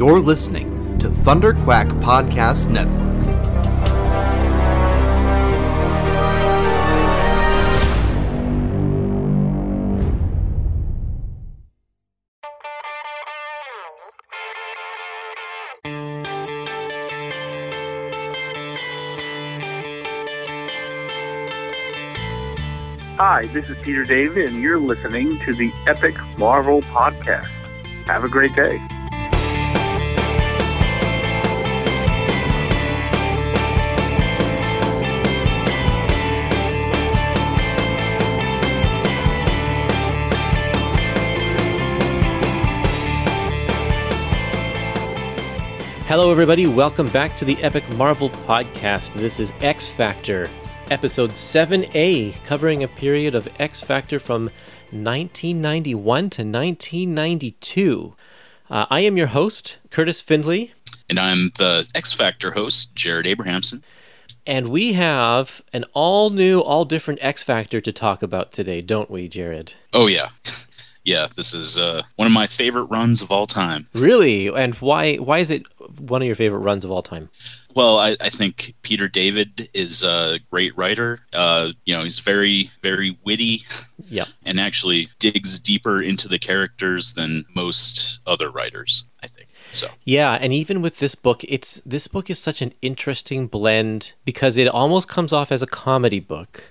You're listening to Thunder Quack Podcast Network. Hi, this is Peter David, and you're listening to the Epic Marvel Podcast. Have a great day. Hello, everybody. Welcome back to the Epic Marvel Podcast. This is X Factor, episode 7A, covering a period of X Factor from 1991 to 1992. Uh, I am your host, Kurtis Findley, And I'm the X Factor host, Jared Abrahamson. and we have an all new, all different X Factor to talk about today, don't we, Jared? Oh, yeah. yeah, this is uh, one of my favorite runs of all time. Really? And why? Why is it one of your favorite runs of all time? Well, I, I think Peter David is a great writer. Uh, you know, he's very, very witty Yeah. and actually digs deeper into the characters than most other writers, I think. So, Yeah, and even with this book, it's this book is such an interesting blend because it almost comes off as a comedy book.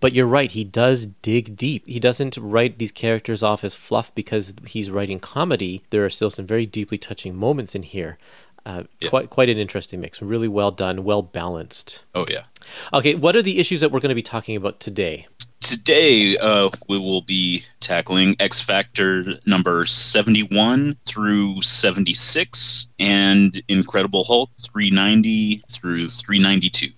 But you're right, he does dig deep. He doesn't write these characters off as fluff because he's writing comedy. There are still some very deeply touching moments in here. Uh, Yeah. Quite quite an interesting mix. Really well done, well balanced. oh, yeah. Okay, what are the issues that we're going to be talking about today? Today, uh, we will be tackling X Factor number 71 through 76 and Incredible Hulk 390 through 392.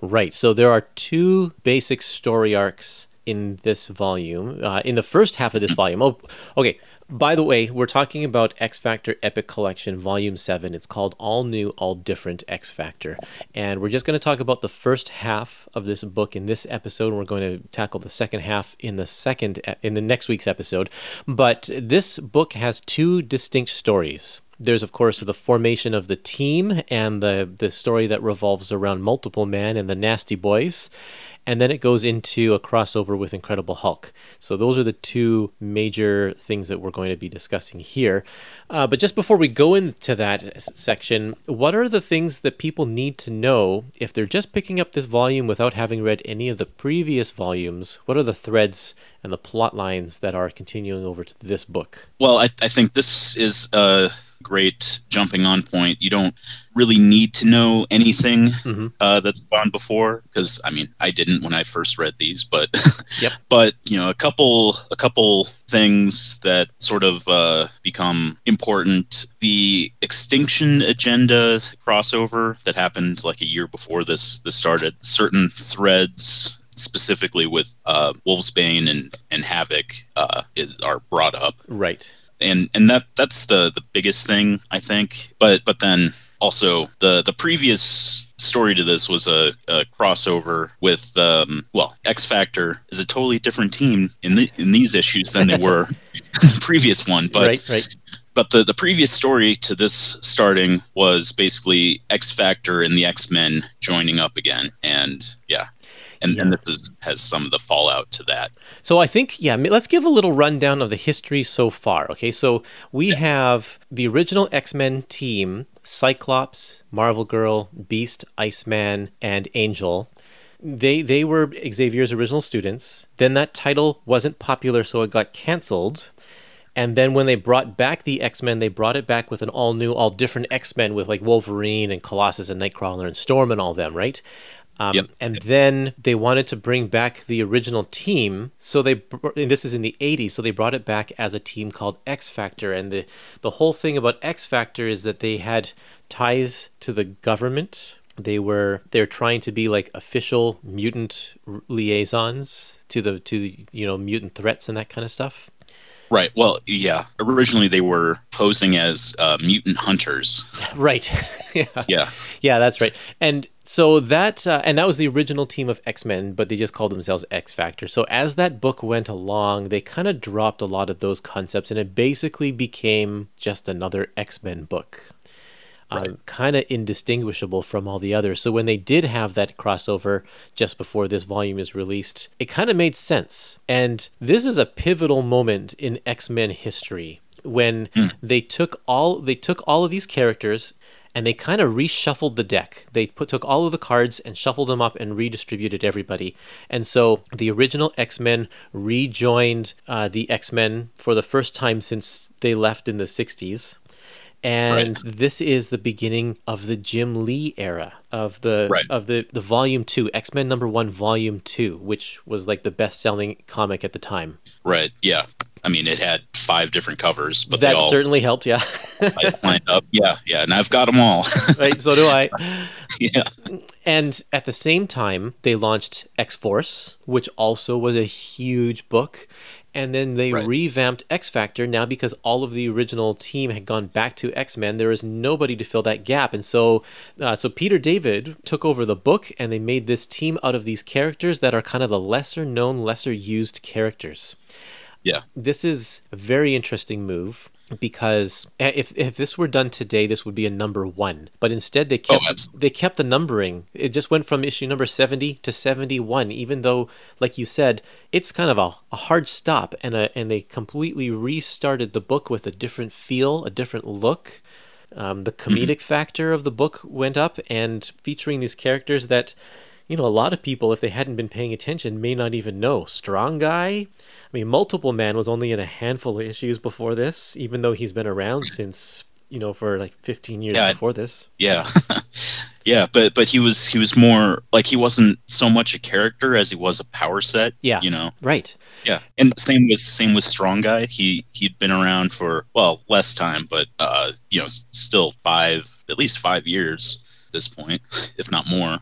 Right. So there are two basic story arcs in this volume. Uh, in the first half of this volume. Oh, okay. By the way, we're talking about X Factor Epic Collection Volume 7. It's called All New, All Different X Factor. And we're just going to talk about the first half of this book in this episode. We're going to tackle the second half in the second in the next week's episode. But this book has two distinct stories. There's of course the formation of the team and the the story that revolves around Multiple Man and the Nasty Boys, and then it goes into a crossover with Incredible Hulk. So those are the two major things that we're going to be discussing here. Uh, but just before we go into that section, what are the things that people need to know if they're just picking up this volume without having read any of the previous volumes? What are the threads and the plot lines that are continuing over to this book? Well, I, I think this is a great jumping on point. You don't really need to know anything Mhm. uh, that's gone before because I mean I didn't when I first read these, but Yep. but you know a couple a couple things that sort of uh, become important. The extinction agenda crossover that happened like a year before this this started. Certain threads specifically with uh, Wolfsbane and and Havoc uh, is, are brought up Right. And and that that's the the biggest thing I think. But but then also the the previous story to this was a, a crossover with um, well X Factor is a totally different team in the in these issues than they were in the previous one. But right, right. but the, the previous story to this starting was basically X Factor and the X Men joining up again, and yeah, and, and this is, has some of the fallout to that. So I think, yeah, let's give a little rundown of the history so far. Okay, so we have the original X Men team Cyclops, Marvel Girl, Beast, Iceman, and Angel. They, they were Xavier's original students. Then that title wasn't popular, so it got canceled. And then when they brought back the X Men, they brought it back with an all new, all different X Men with like Wolverine and Colossus and Nightcrawler and Storm and all them, right? Um, Yep. And then they wanted to bring back the original team, so they this is in the '80s, so they brought it back as a team called X Factor. And the the whole thing about X Factor is that they had ties to the government. They were they're trying to be like official mutant liaisons to the to the, you know mutant threats and that kind of stuff. Right. Well, yeah. Originally, they were posing as uh, mutant hunters. Right. yeah. Yeah. Yeah, that's right. And So that uh, and that was the original team of X Men, but they just called themselves X Factor. So as that book went along, they kind of dropped a lot of those concepts, and it basically became just another X Men book. Right. Um, kind of indistinguishable from all the others. So when they did have that crossover just before this volume is released, it kind of made sense. And this is a pivotal moment in X Men history when they took all they took all of these characters and they kind of reshuffled the deck. They put, took all of the cards and shuffled them up and redistributed everybody. And so the original X Men rejoined uh, the X Men for the first time since they left in the 60s. And this is the beginning of the Jim Lee era of the Right. of the, the volume two, X Men number one, volume two, which was like the best selling comic at the time. Right. Yeah. I mean, it had five different covers, but that they all certainly helped, yeah. lined up. Yeah. Yeah. And I've got them all. right, so do I. yeah. And at the same time, they launched X Force, which also was a huge book. And then they Right. revamped X Factor now because all of the original team had gone back to X Men. There was nobody to fill that gap, and so uh, so Peter David took over the book, and they made this team out of these characters that are kind of the lesser known, lesser used characters Yeah. this is a very interesting move because if if this were done today, this would be a number one. But instead, they kept absolutely. they kept the numbering. It just went from issue number seventy to seventy one. Even though, like you said, it's kind of a, a hard stop, and a, and they completely restarted the book with a different feel, a different look. Um, the comedic factor of the book went up, and featuring these characters that, you know, a lot of people, if they hadn't been paying attention, may not even know. Strong Guy, I mean, Multiple Man was only in a handful of issues before this, even though he's been around since, you know, for like 15 years Yeah, before this. Yeah. yeah. But, but he was, he was more like he wasn't so much a character as he was a power set. Yeah. You know? Right. Yeah, and same with same with Strong Guy. He he'd been around for well less time, but uh, you know, still five at least five years at this point, if not more.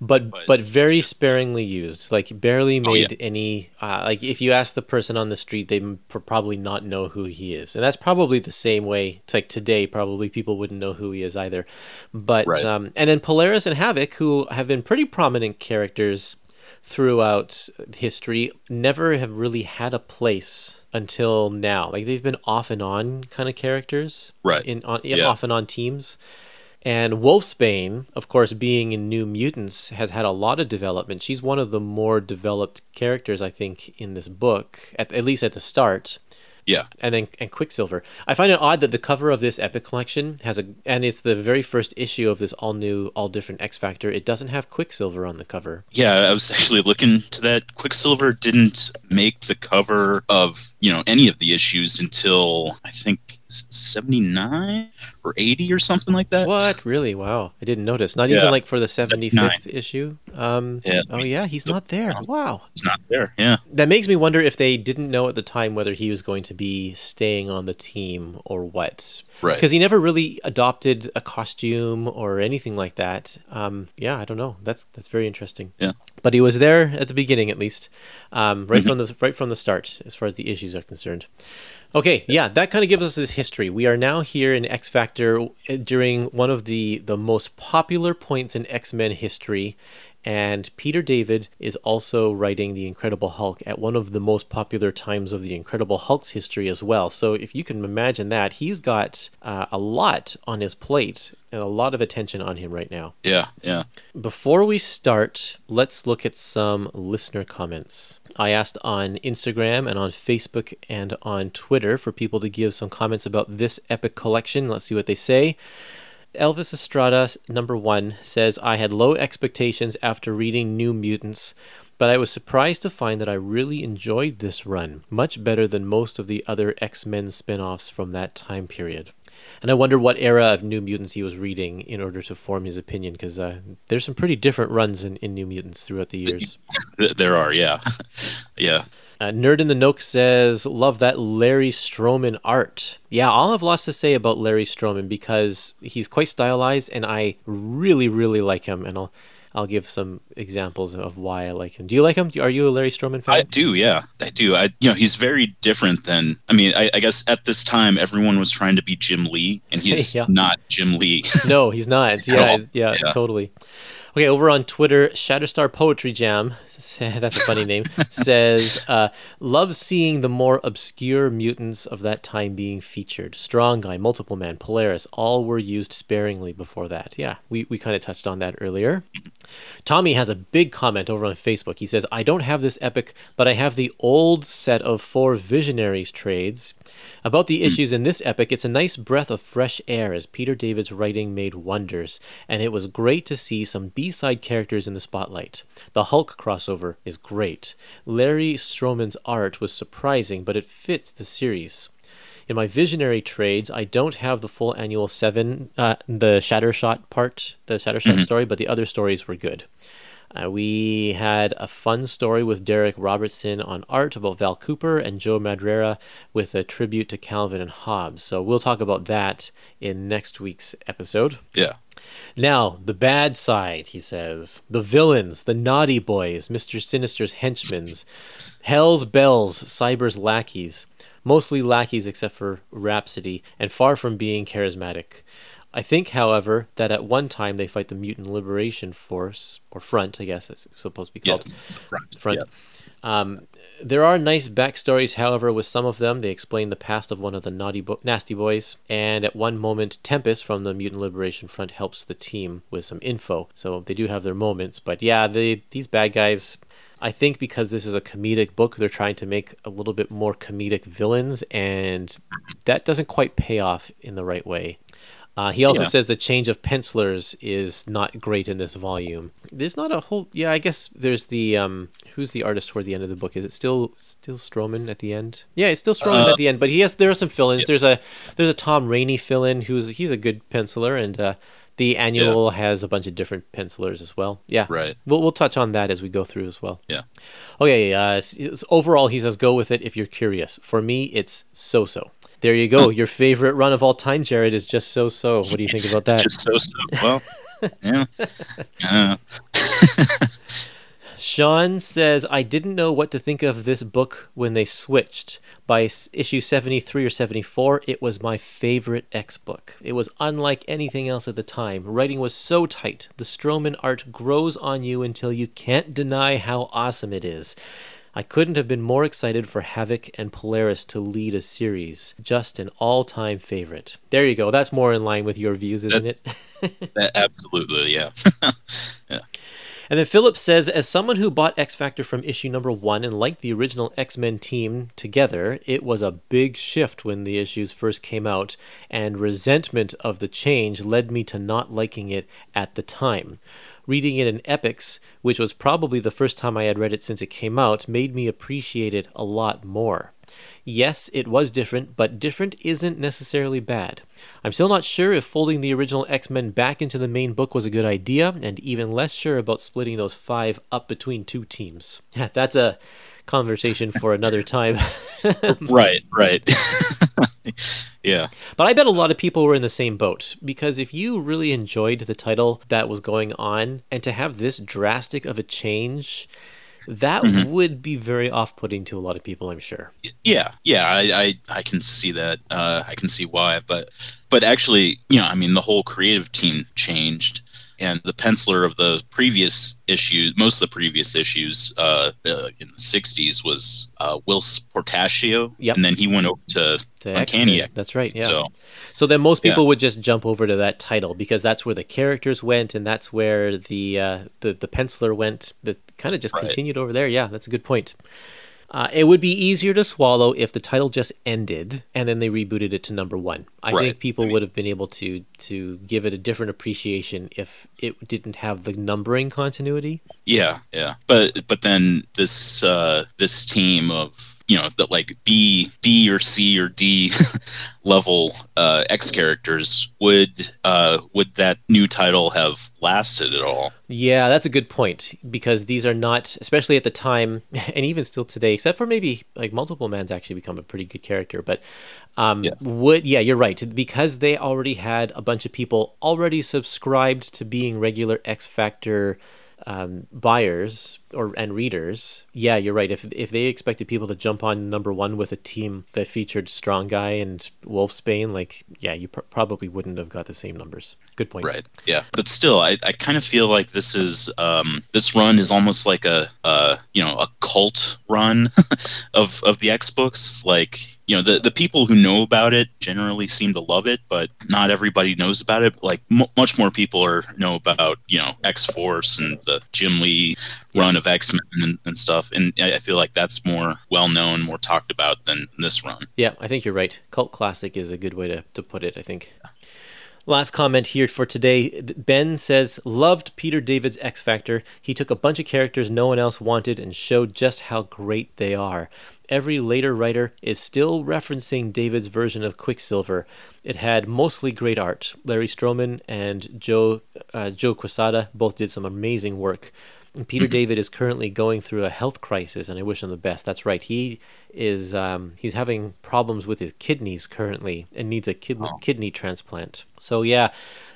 But But but very just- sparingly used. Like barely Oh, yeah. made any. Uh, like if you ask the person on the street, they pr- probably not know who he is, and that's probably the same way. It's like today, probably people wouldn't know who he is either. But Right. um, and then Polaris and Havoc, who have been pretty prominent characters throughout history, never have really had a place until now. Like they've been off and on kind of characters, Right. In on yeah, Yeah. off and on teams. And Wolfsbane, of course, being in New Mutants, has had a lot of development. She's one of the more developed characters, I think, in this book, at, at least at the start. Yeah, And then and Quicksilver. I find it odd that the cover of this epic collection has a, and it's the very first issue of this all new, all different X Factor. It doesn't have Quicksilver on the cover. yeah. I was actually looking to that. Quicksilver didn't make the cover of you know any of the issues until I think seventy nine or eighty or something like that. What really? Wow, I didn't notice. Not Yeah. even like for the 75th 79. issue. Um, Yeah. Oh yeah, he's not there. Wow. It's not there. Yeah. That makes me wonder if they didn't know at the time whether he was going to be staying on the team or what. Right. Because he never really adopted a costume or anything like that. Um, yeah, I don't know. That's that's very interesting. Yeah. But he was there at the beginning, at least, um, right Mm-hmm. from the right from the start, as far as the issues are concerned. Okay, yeah, that kind of gives us this history. We are now here in X Factor uh, during one of the the most popular points in X Men history, and Peter David is also writing the Incredible Hulk at one of the most popular times of the Incredible Hulk's history as well. So if you can imagine that, he's got uh, a lot on his plate and a lot of attention on him right now. Yeah. Yeah. Before we start, let's look at some listener comments. I asked on Instagram and on Facebook and on Twitter for people to give some comments about this epic collection. Let's see what they say. Elvis Estrada, number one, says, I had low expectations after reading New Mutants, but I was surprised to find that I really enjoyed this run, much better than most of the other X Men spin offs from that time period. And I wonder what era of New Mutants he was reading in order to form his opinion, because uh, there's some pretty different runs in, in New Mutants throughout the years. There are. Yeah. yeah. Uh, Nerd in the Nook says, Love that Larry Stroman art. Yeah, I'll have lots to say about Larry Stroman because he's quite stylized and I really, really like him. And I'll I'll give some examples of why I like him. Do you like him? Are you a Larry Stroman fan? I do, yeah, I do. I, you know, he's very different than. I mean, I, I guess at this time everyone was trying to be Jim Lee, and he's Yeah. not Jim Lee. no, he's not. Yeah, yeah, Yeah. totally. Okay, over on Twitter, Shatterstar Poetry Jam, that's a funny name, says, uh, loves seeing the more obscure mutants of that time being featured. Strong Guy, Multiple Man, Polaris, all were used sparingly before that. Yeah, we, we kind of touched on that earlier. Tommy has a big comment over on Facebook. He says, I don't have this epic, but I have the old set of four Visionaries trades. About the issues in this epic, it's a nice breath of fresh air as Peter David's writing made wonders, and it was great to see some B side characters in the spotlight. The Hulk crossover is great. Larry Stroman's art was surprising, but it fits the series. In my visionary trades, I don't have the full annual seven, uh, the Shattershot part, the Shattershot story, but the other stories were good. Uh, we had a fun story with Darick Robertson on art about Val Cooper and Joe Madrera with a tribute to Calvin and Hobbes. So we'll talk about that in next week's episode. Yeah. Now, the bad side, he says. The villains, the naughty boys, Mr. Sinister's henchmen, Hell's Belles, Cyber's lackeys. Mostly lackeys except for Rhapsody, and far from being charismatic. I think, however, that at one time they fight the Mutant Liberation Force, or Front, I guess it's supposed to be called. Yes. Front. Front. Yeah. Um, there are nice backstories, however, with some of them. They explain the past of one of the naughty bo- nasty boys, and at one moment, Tempest from the Mutant Liberation Front helps the team with some info. So they do have their moments, but yeah, they these bad guys. I think because this is a comedic book, they're trying to make a little bit more comedic villains, and that doesn't quite pay off in the right way. Uh, he also Yeah. says the change of pencilers is not great in this volume. There's not a whole. Yeah, I guess there's the um. Who's the artist toward the end of the book? Is it still still Stroman at the end? Yeah, it's still Stroman Uh, at the end. But he has there are some fill-ins. There's a there's a Tom Raney fill-in who's he's a good penciler, and uh, the annual has a bunch of different pencilers as well. Yeah, Right. We'll we'll touch on that as we go through as well. Yeah. Okay. Uh, overall, he says go with it if you're curious. For me, it's so so. There you go. Your favorite run of all time, Jared, is just so so. What do you think about that? Just so so. Well, yeah. yeah. Sean says, I didn't know what to think of this book when they switched. By issue 73 or 74, it was my favorite X book. It was unlike anything else at the time. Writing was so tight. The Stroman art grows on you until you can't deny how awesome it is. I couldn't have been more excited for Havoc and Polaris to lead a series. Just an all time favorite. There you go. That's more in line with your views, isn't it? That- absolutely. Yeah. yeah. And then Philip says, as someone who bought X Factor from issue number one and liked the original X Men team together, it was a big shift when the issues first came out, and resentment of the change led me to not liking it at the time. Reading it in Epics, which was probably the first time I had read it since it came out, made me appreciate it a lot more. Yes, it was different, but different isn't necessarily bad. I'm still not sure if folding the original X Men back into the main book was a good idea, and even less sure about splitting those five up between two teams. That's a conversation for another time. Right. Right. yeah. But I bet a lot of people were in the same boat because if you really enjoyed the title that was going on, and to have this drastic of a change, that would be very off putting to a lot of people, I'm sure. Yeah, yeah, I, I, I can see that. Uh, I can see why, but but actually, you know, I mean, the whole creative team changed, and the penciler of the previous issues, most of the previous issues uh, uh, in the '60s was uh, Whilce Portacio, Yep. and then he went over to, To Uncanny X-Men. That's right, yeah. So So then most Yeah. people would just jump over to that title because that's where the characters went and that's where the uh, the, the penciler went. That kind of just Right. continued over there. Yeah, that's a good point. Uh, it would be easier to swallow if the title just ended and then they rebooted it to number one. I think people I mean- would have been able to to give it a different appreciation if it didn't have the numbering continuity. Yeah, yeah. But but then this uh this team of you know that like B B or C or D level uh X characters would uh would that new title have lasted at all? Yeah, that's a good point because these are not, especially at the time, and even still today, except for maybe like multiple man's actually become a pretty good character. But um, Yeah. would yeah, you're right because they already had a bunch of people already subscribed to being regular X Factor um, buyers or and readers, yeah, you're right. If if they expected people to jump on number one with a team that featured Strong Guy and Wolfsbane, like yeah, you pr- probably wouldn't have got the same numbers. Good point. Right. Yeah. But still, I, I kind of feel like this is um, this run is almost like a uh, you know a cult run of of the X books. Like you know the the people who know about it generally seem to love it, but not everybody knows about it. Like m- much more people are know about you know X Force and the Jim Lee run of X Men and, and, stuff, and I feel like that's more well known, more talked about than this run. Yeah, I think you're right. Cult classic is a good way to to put it. I think. Last comment here for today. Ben says, loved Peter David's X Factor. He took a bunch of characters no one else wanted and showed just how great they are every later writer is still referencing David's version of Quicksilver. It had mostly great art. Larry Stroman and Joe uh, Joe Quesada both did some amazing work. And Peter. David is currently going through a health crisis, and I wish him the best. That's right. He is um, he's having problems with his kidneys currently and needs a kid- oh. kidney transplant. So yeah,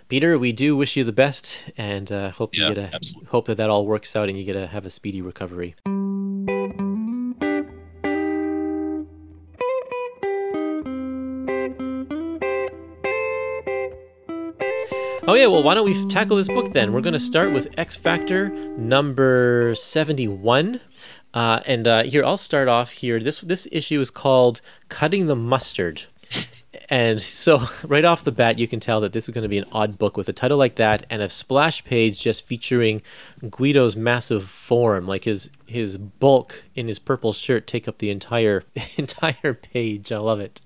Peter, we do wish you the best, and uh, hope yeah, you get a absolutely. hope that that all works out and you get to have a speedy recovery. Oh yeah, well why don't we tackle this book then? We're going to start with X Factor number 71. Uh, and uh, here I'll start off here. This this issue is called "Cutting the Mustard," and so right off the bat, you can tell that this is going to be an odd book with a title like that and a splash page just featuring Guido's massive form, like his his bulk in his purple shirt, take up the entire entire page. I love it.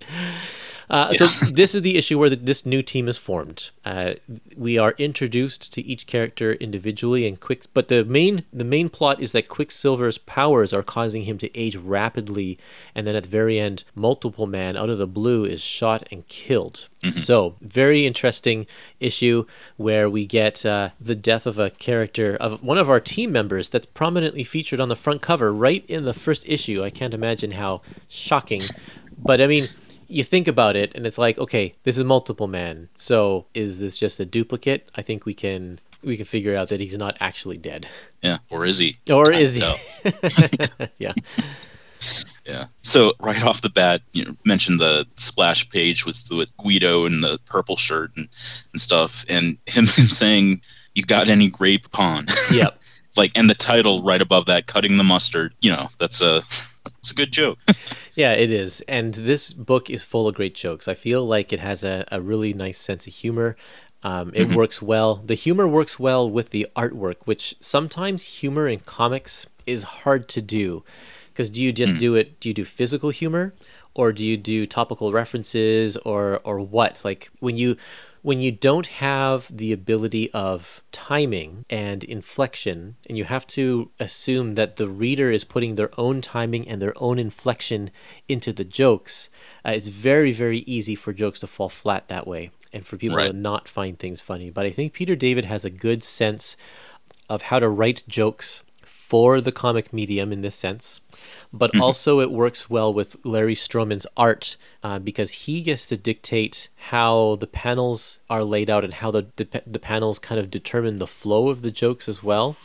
Uh, yeah. So this is the issue where the, this new team is formed. Uh, we are introduced to each character individually and quick, but the main the main plot is that Quicksilver's powers are causing him to age rapidly, and then at the very end, Multiple Man out of the blue is shot and killed. Mm-hmm. So very interesting issue where we get uh, the death of a character of one of our team members that's prominently featured on the front cover right in the first issue. I can't imagine how shocking, but I mean you think about it and it's like okay this is multiple man so is this just a duplicate? I think we can we can figure out that he's not actually dead. Yeah or is he? Or Time is he? yeah. Yeah. So right off the bat you know mentioned the splash page with, with guido and the purple shirt and, and stuff and him, him saying you got any Grey Poupon? Yep. Like and the title right above that cutting the mustard you know that's a it's a good joke. Yeah, it is. And this book is full of great jokes. I feel like it has a, a really nice sense of humor. Um, it mm-hmm. works well. The humor works well with the artwork, which sometimes humor in comics is hard to do. Because do you just mm. do it? Do you do physical humor, or do you do topical references, or or what? Like when you when you don't have the ability of timing and inflection, and you have to assume that the reader is putting their own timing and their own inflection into the jokes, uh, it's very, very easy for jokes to fall flat that way and for people right. to not find things funny. But I think Peter David has a good sense of how to write jokes for the comic medium in this sense, but mm-hmm. also it works well with Larry Stroman's art uh, because he gets to dictate how the panels are laid out and how the, the, the panels kind of determine the flow of the jokes as well.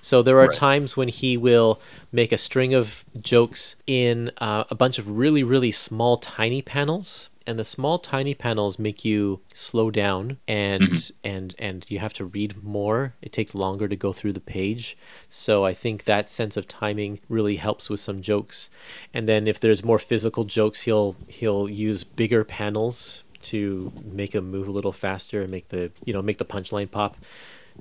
So there are right. times when he will make a string of jokes in uh, a bunch of really, really small, tiny panels and the small tiny panels make you slow down and mm-hmm. and and you have to read more. It takes longer to go through the page. So i think that sense of timing really helps with some jokes. And then if there's more physical jokes he'll he'll use bigger panels to make them move a little faster and make the you know make the punchline pop.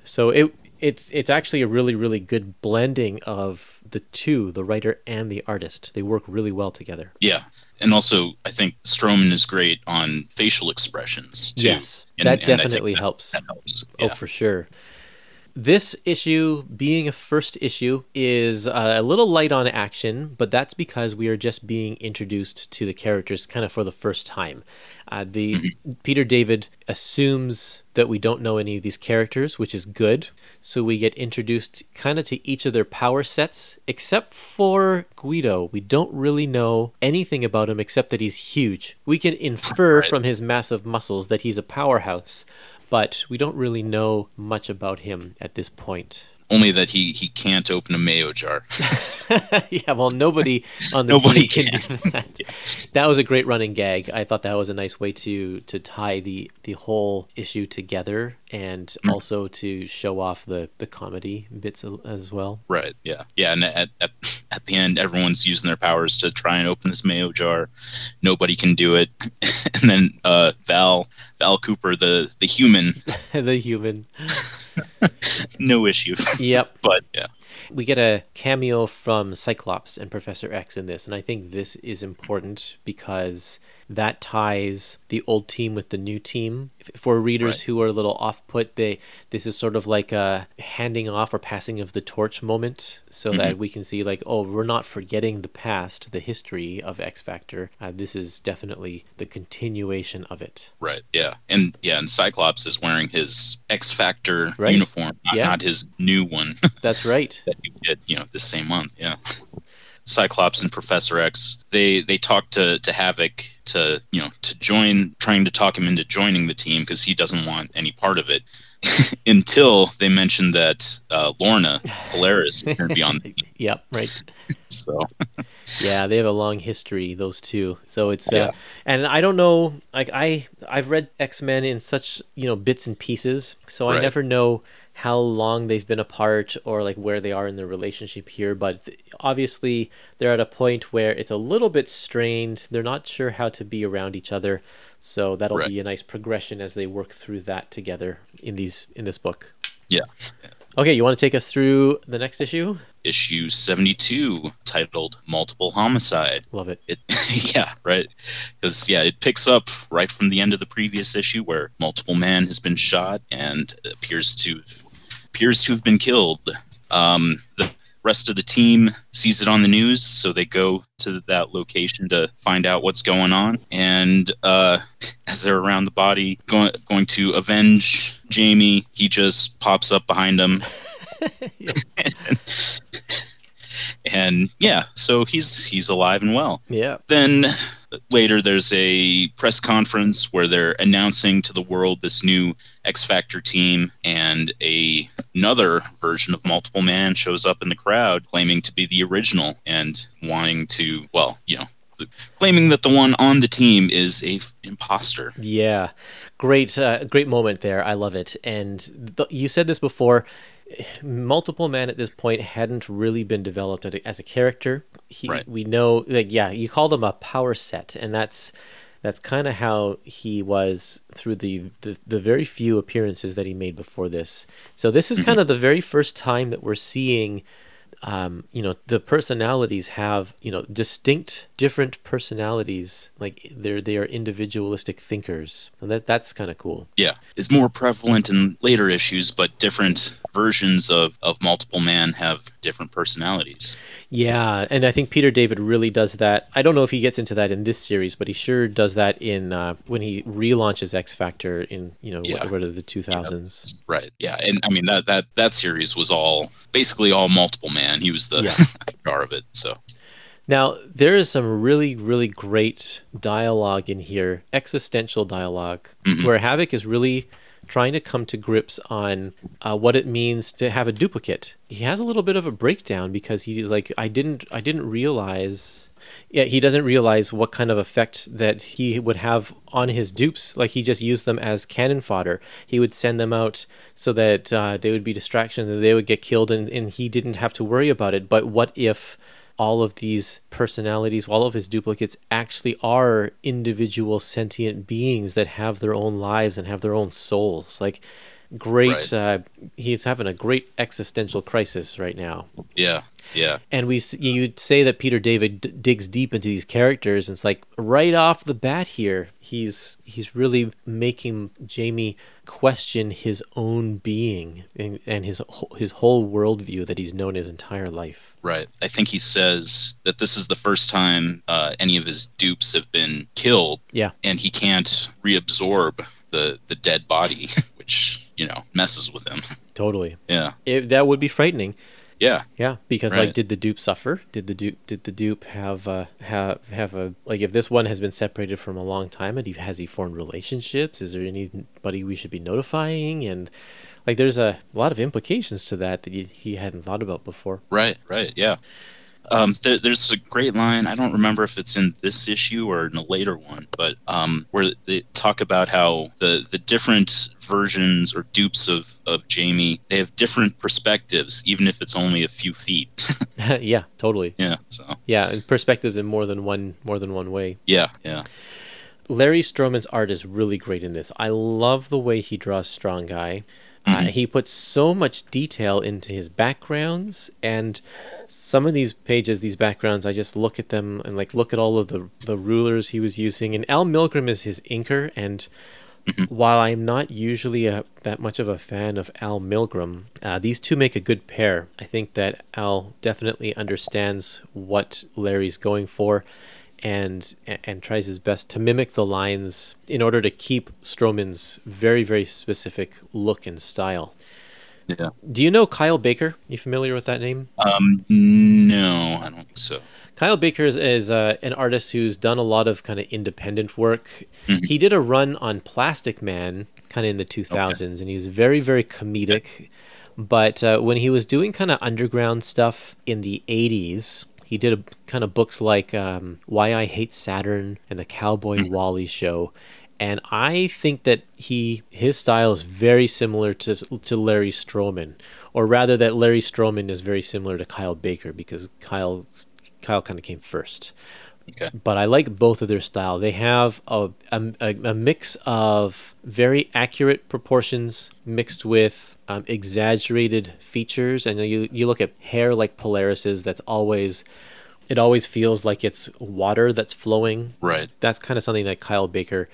So it it's it's actually a really really good blending of the two, the writer and the artist. They work really well together. Yeah, and also I think Stroman is great on facial expressions. Too. Yes, and, that definitely that, helps. That helps. Oh, yeah. Oh, for sure. This issue, being a first issue, is uh, a little light on action, but that's because we are just being introduced to the characters kind of for the first time. Uh, the. Peter David assumes that we don't know any of these characters, which is good. So we get introduced kind of to each of their power sets, except for Guido. We don't really know anything about him except that he's huge. We can infer from his massive muscles that he's a powerhouse, but we don't really know much about him at this point. Only that he he can't open a mayo jar. yeah, well, nobody on the Nobody team can, do that. That was a great running gag. I thought that was a nice way to to tie the the whole issue together and also to show off the the comedy bits as well. Right. Yeah. Yeah. And at, at at the end, everyone's using their powers to try and open this mayo jar. Nobody can do it. and then uh, Val Val Cooper, the the human, the human. no issue. Yep. but yeah. We get a cameo from Cyclops and Professor X in this, and I think this is important because that ties the old team with the new team. For readers Right. who are a little off put, they this is sort of like a handing off or passing of the torch moment, so that we can see like, oh, we're not forgetting the past, the history of X Factor. Uh, this is definitely the continuation of it. Right. Yeah. And yeah. And Cyclops is wearing his X Factor Right. uniform, not, Yeah. not his new one That's right. that you get, you know, this same month. Yeah. Cyclops and Professor X, they they talk to to Havoc to you know to join, trying to talk him into joining the team because he doesn't want any part of it. Until they mention that uh, Lorna Polaris is going to be on the. Yep. Right. So Yeah, they have a long history, those two. So it's Yeah. uh, and I don't know, like I I've read X Men in such you know bits and pieces, so I never know how long they've been apart or like where they are in their relationship here. But obviously, they're at a point where it's a little bit strained. They're not sure how to be around each other, so that'll Right. be a nice progression as they work through that together in these in this book. yeah. Okay, you want to take us through the next issue? Issue seventy two, titled "Multiple Homicide." Love it. It, yeah, right. Because yeah, it picks up right from the end of the previous issue where multiple man has been shot and appears to appears to have been killed. Um, the rest of the team sees it on the news, so they go to that location to find out what's going on. And uh, as they're around the body, going going to avenge Jamie, he just pops up behind them. and yeah, so he's he's alive and well Yeah. then later there's a press conference where they're announcing to the world this new X Factor team and a another version of Multiple Man shows up in the crowd claiming to be the original and wanting to well, you know, claiming that the one on the team is a f- imposter. Yeah, great, uh, great moment there. I love it. And th- you said this before. Multiple Man at this point hadn't really been developed as a, character. He, Right. We know, like, yeah, you called him a power set, and that's that's kind of how he was through the, the the very few appearances that he made before this. So this is mm-hmm. kind of the very first time that we're seeing um, you know, the personalities have, you know, distinct, different personalities. Like they're they are individualistic thinkers, and that that's kind of cool. Yeah, It's more prevalent in later issues, but different versions of, of Multiple Man have different personalities. Yeah, and I think Peter David really does that. I don't know if he gets into that in this series, but he sure does that in uh, when he relaunches X Factor in you know Yeah. what, what are the two thousands. Right. Yeah. And I mean that that that series was all basically all multiple man. He was the Yeah. star of it. So Now, there is some really, really great dialogue in here, existential dialog mm-hmm. where Havoc is really trying to come to grips on uh, what it means to have a duplicate. He has a little bit of a breakdown because he's like, I didn't, I didn't realize. Yeah, he doesn't realize what kind of effect that he would have on his dupes. Like he just used them as cannon fodder. He would send them out so that uh, they would be distractions and they would get killed, and, and he didn't have to worry about it. But what if all of these personalities, all of his duplicates actually are individual sentient beings that have their own lives and have their own souls. Like, great. Right. Uh, he's having a great existential crisis right now. yeah, yeah, And we, you'd say that Peter David d- digs deep into these characters, and it's like right off the bat here, he's he's really making Jamie question his own being and, and his his whole worldview that he's known his entire life. right. I think he says that this is the first time uh, any of his dupes have been killed, Yeah. and he can't reabsorb the the dead body, which you know messes with him. Totally. Yeah, It, that would be frightening. Yeah. Yeah, because Right. like, did the dupe suffer? Did the dupe did the dupe have uh, have have a like if this one has been separated from a long time and he has he formed relationships? Is there anybody we should be notifying? And like, there's a lot of implications to that that he, he hadn't thought about before. Right, right, yeah. Um, there, there's a great line. I don't remember if it's in this issue or in a later one, but um, where they talk about how the the different versions or dupes of of Jamie they have different perspectives, even if it's only a few feet. yeah, totally. yeah. So Yeah, and perspectives in more than one more than one way. yeah, yeah. Larry Stroman's art is really great in this. I love the way he draws Strong Guy. Uh, he puts so much detail into his backgrounds, and some of these pages, these backgrounds, I just look at them and like look at all of the the rulers he was using. And Al Milgrom is his inker, and while I'm not usually a, that much of a fan of Al Milgrom, uh, these two make a good pair. I think that Al definitely understands what Larry's going for, and and tries his best to mimic the lines in order to keep Stroman's very very specific look and style. Yeah. Do you know Kyle Baker? You familiar with that name? Um, no, I don't think so. Kyle Baker is, is uh, an artist who's done a lot of kind of independent work. He did a run on Plastic Man kind of in the 2000s, and he was very, very comedic. But uh, when he was doing kind of underground stuff in the 80s, he did a, kind of books like um, Why I Hate Saturn and The Cowboy Wally Show. And I think that he his style is very similar to to Larry Stroman, or rather that Larry Stroman is very similar to Kyle Baker because Kyle Kyle kind of came first. Okay. But I like both of their style. They have a, a, a a mix of very accurate proportions mixed with um, exaggerated features. And you, you look at hair like Polaris's, that's always, it always feels like it's water that's flowing. Right. That's kind of something that Kyle Baker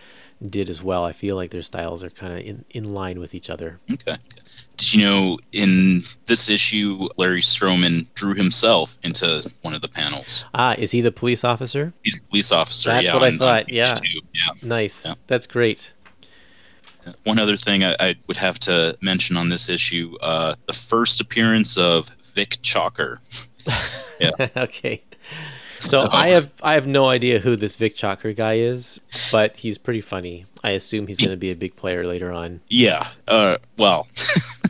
did as well. I feel like their styles are kind of in, in line with each other. Okay. Did you know in this issue, Larry Stroman drew himself into one of the panels? Ah, is he the police officer? He's a police officer. That's yeah, what I thought, yeah. yeah. Nice. Yeah. That's great. One other thing I, I would have to mention on this issue: uh, the first appearance of Vic Chalker. Yeah. okay. So I have I have no idea who this Vic Chalker guy is, but he's pretty funny. I assume he's going to be a big player later on. Yeah. Uh, well,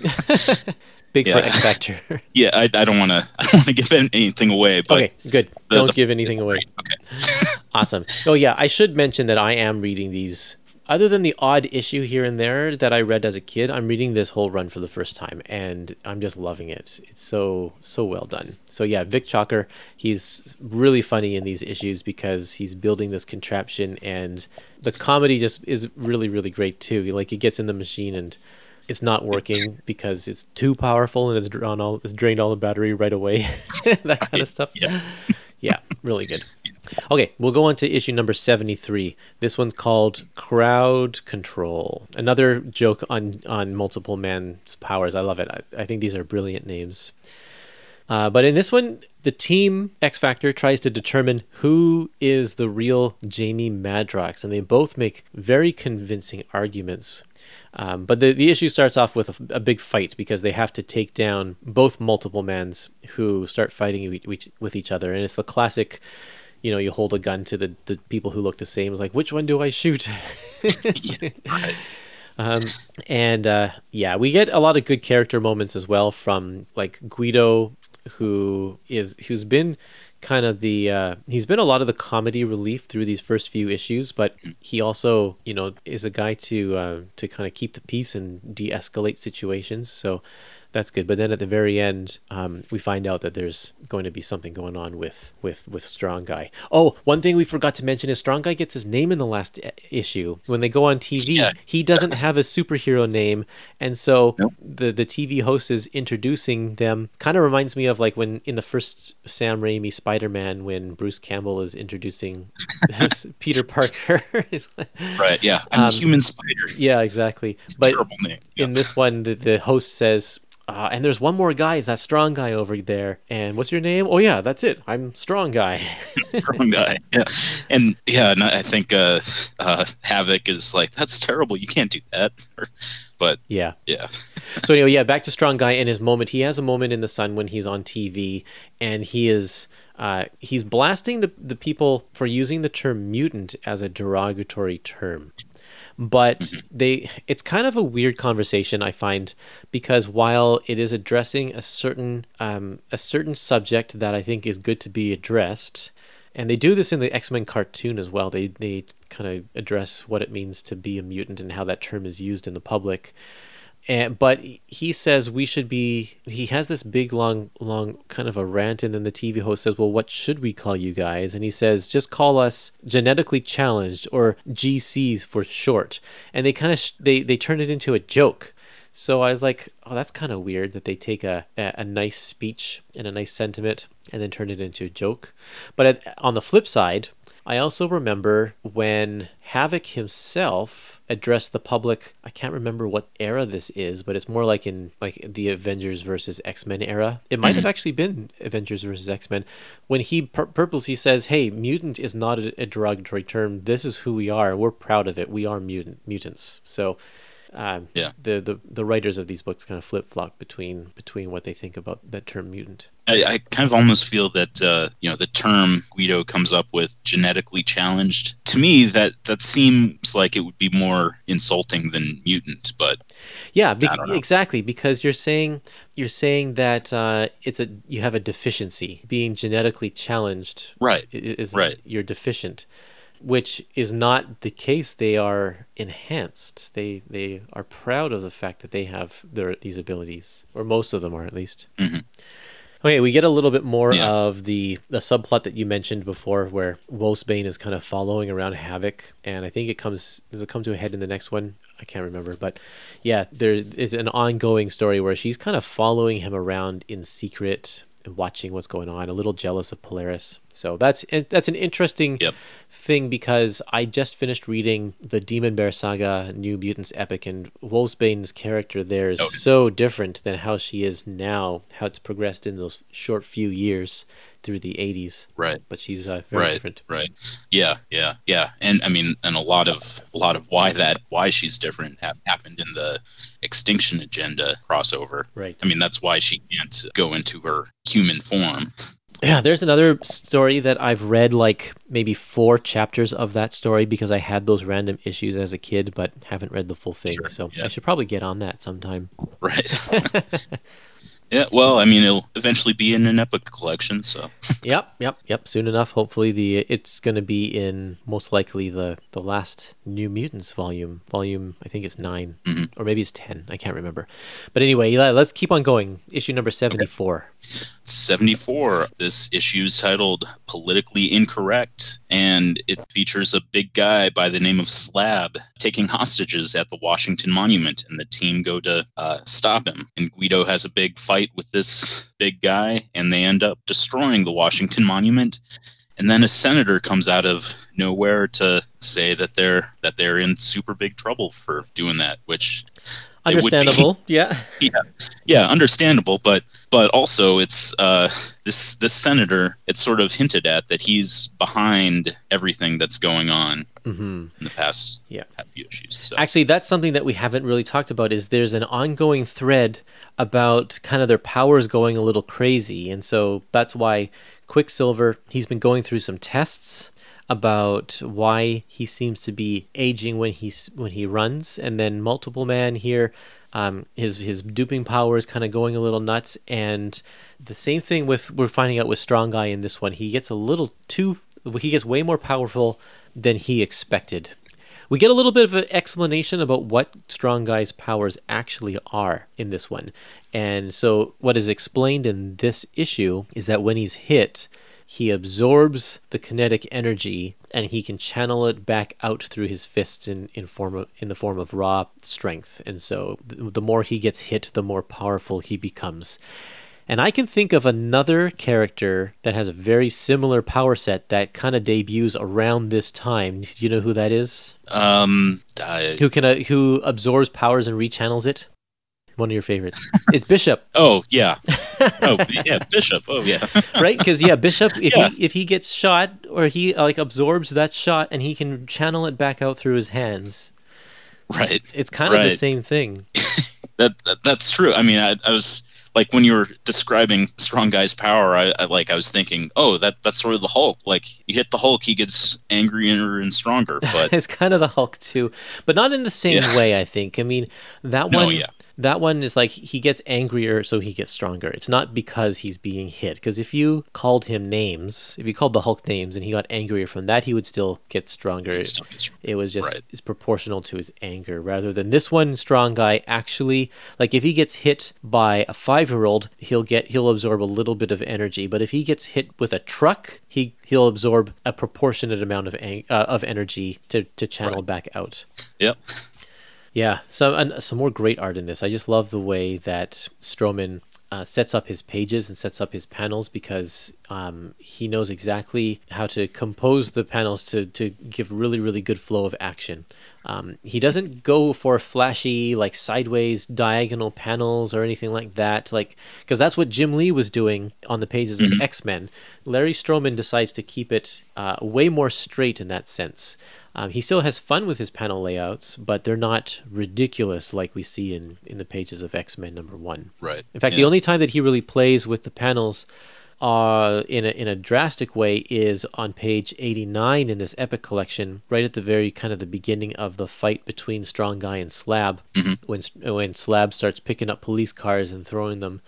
Big Yeah. X Factor. yeah. I, I don't want to. I don't want to give anything away. But okay, good. the- Don't the- give anything away. Okay. Awesome. Oh yeah, I should mention that I am reading these. Other than the odd issue here and there that I read as a kid, I'm reading this whole run for the first time, and I'm just loving it. It's so so well done. So yeah, Vic Chalker, he's really funny in these issues because he's building this contraption, and the comedy just is really really great too. Like he gets in the machine and it's not working because it's too powerful and it's drawn all it's drained all the battery right away. that kind of stuff. Yeah. Yeah, really good. Okay, we'll go on to issue number 73. This one's called Crowd Control. Another joke on, on multiple man's powers. I love it. I, I think these are brilliant names. Uh, but in this one, the team X Factor tries to determine who is the real Jamie Madrox, and they both make very convincing arguments. Um, but the, the issue starts off with a, a big fight because they have to take down both multiple mans who start fighting with each, with each other. And it's the classic, you know, you hold a gun to the, the people who look the same. It's like, which one do I shoot? yeah. Right. Um, and uh, yeah, we get a lot of good character moments as well from like Guido, who is who's been kind of the uh, he's been a lot of the comedy relief through these first few issues, but he also you know is a guy to uh, to kind of keep the peace and de-escalate situations. So that's good. But then at the very end, um, we find out that there's going to be something going on with with with Strong Guy. Oh, one thing we forgot to mention is Strong Guy gets his name in the last issue. When they go on TV, Yeah, he doesn't does. have a superhero name, and so Nope. the the TV host is introducing them. Kind of reminds me of like when in the first Sam Raimi Spider-Man when Bruce Campbell is introducing Peter Parker. Right. Yeah. I'm Um, human spider. yeah, exactly. It's But terrible name. Yeah. in this one, the, the host says, uh, and there's one more guy, is that strong guy over there. And what's your name? Oh yeah, that's it. I'm strong guy. Strong guy. Yeah. And yeah, and I think uh, uh, Havoc is like, that's terrible. You can't do that. But yeah. yeah, So anyway, yeah, back to strong guy in his moment. He has a moment in the sun when he's on TV, and he is uh, he's blasting the the people for using the term mutant as a derogatory term. But they it's kind of a weird conversation I find because while it is addressing a certain um, a certain subject that I think is good to be addressed, and they do this in the X Men cartoon as well. They they kind of address what it means to be a mutant and how that term is used in the public. And but he says we should be. He has this big long long kind of a rant, and then the TV host says, "Well, what should we call you guys?" And he says, "Just call us genetically challenged or GCs for short." And they kind of sh- they they turn it into a joke. So I was like, oh, that's kind of weird that they take a, a, a nice speech and a nice sentiment and then turn it into a joke. But at, on the flip side, I also remember when Havoc himself addressed the public. I can't remember what era this is, but it's more like in like the Avengers versus X Men era. It might have hmm. actually been Avengers versus X Men when he pur- purposely says, "Hey, mutant is not a, a derogatory term. This is who we are. We're proud of it. We are mutant mutants." So um, Yeah. the, the the writers of these books kind of flip flop between between what they think about that term mutant. I, I kind of almost feel that uh, you know the term Guido comes up with genetically challenged. To me, that that seems like it would be more insulting than mutant. But Yeah, bec- don't know. exactly because you're saying you're saying that uh, it's a you have a deficiency. Being genetically challenged right, i- is Right. you're deficient, which is not the case. They are enhanced. They they are proud of the fact that they have their these abilities, or most of them are at least. Mhm. Okay, we get a little bit more Yeah. of the the subplot that you mentioned before, where Wolfsbane is kind of following around Havoc, and I think it comes does it come to a head in the next one? I can't remember, but yeah, there is an ongoing story where she's kind of following him around in secret and watching what's going on. A little jealous of Polaris, so that's that's an interesting Yep. thing because I just finished reading the Demon Bear Saga New Mutants epic, and Wolfsbane's character there is Oh. so different than how she is now, how it's progressed in those short few years through the 80s. right. But she's uh, very right different. right yeah yeah yeah and i mean and a lot of a lot of why that why she's different ha- happened in the extinction agenda crossover Right. i mean that's why she can't go into her human form Yeah, there's another story that I've read like maybe four chapters of that story because I had those random issues as a kid, but haven't read the full thing. Sure, so yeah. I should probably get on that sometime. right yeah well i mean it'll eventually be in an epic collection so yep, yep, yep. Soon enough, hopefully the it's going to be in most likely the the last New Mutants volume. Volume I think it's 9 Mhm. or maybe it's ten. I can't remember. But anyway, let's keep on going. Issue number seventy four. 74 this issue is titled politically incorrect and it features a big guy by the name of slab taking hostages at the washington monument and the team go to uh, stop him and guido has a big fight with this big guy and they end up destroying the washington monument and then a senator comes out of nowhere to say that they're that they're in super big trouble for doing that which they would be. Understandable. Yeah. yeah understandable but but also it's uh this this senator it's sort of hinted at that he's behind everything that's going on hmm in the past Yeah. past few issues so Actually, that's something that we haven't really talked about. Is there's an ongoing thread about kind of their powers going a little crazy, and so that's why Quicksilver he's been going through some tests about why he seems to be aging when he's when he runs, and then Multiple Man here. Um, his his duping power is kind of going a little nuts, and the same thing with we're finding out with Strong Guy in this one. He gets a little too he gets way more powerful than he expected. We get a little bit of an explanation about what Strong Guy's powers actually are in this one. And so, what is explained in this issue is that when he's hit, he absorbs the kinetic energy and he can channel it back out through his fists in, in form of, in the form of raw strength. And so, th- the more he gets hit, the more powerful he becomes. And I can think of another character that has a very similar power set that kind of debuts around this time. Do you know who that is? um I, Who can uh, who absorbs powers and rechannels it? one of your favorites. It's Bishop, Oh yeah. Oh yeah, Bishop. Oh yeah. right? Because yeah, Bishop, if Yeah. he if he gets shot or he uh, like absorbs that shot and he can channel it back out through his hands, right. it's kind of the same thing. That, that that's true. I mean, I, I was like when you were describing strong guy's power, I, I like I was thinking, oh, that that's sort of the Hulk. Like you hit the Hulk, he gets angrier and stronger. But it's kind of the Hulk too, but not in the same Yeah. way. I think. I mean, that No, one. yeah. That one is like he gets angrier, so he gets stronger. It's not because he's being hit. Because if you called him names, if you called the Hulk names, and he got angrier from that, he would still get stronger. still gets stronger. It was just Right. it's proportional to his anger, rather than this one strong guy actually like if he gets hit by a five year old, he'll get he'll absorb a little bit of energy. But if he gets hit with a truck, he he'll absorb a proportionate amount of ang- uh, of energy to to channel Right. back out. yep. Yeah, so and some more great art in this. I just love the way that Stroman uh, sets up his pages and sets up his panels because um, he knows exactly how to compose the panels to, to give really really good flow of action. Um, he doesn't go for flashy like sideways diagonal panels or anything like that, like because that's what Jim Lee was doing on the pages of X Men. Larry Stroman decides to keep it uh, way more straight in that sense. Um, he still has fun with his panel layouts, but they're not ridiculous like we see in, in the pages of X Men number one. Right. In fact, the only time that he really plays with the panels uh, in, a, in a drastic way is on page 89 in this epic collection, right at the very kind of the beginning of the fight between Strong Guy and Slab, when, when Slab starts picking up police cars and throwing them.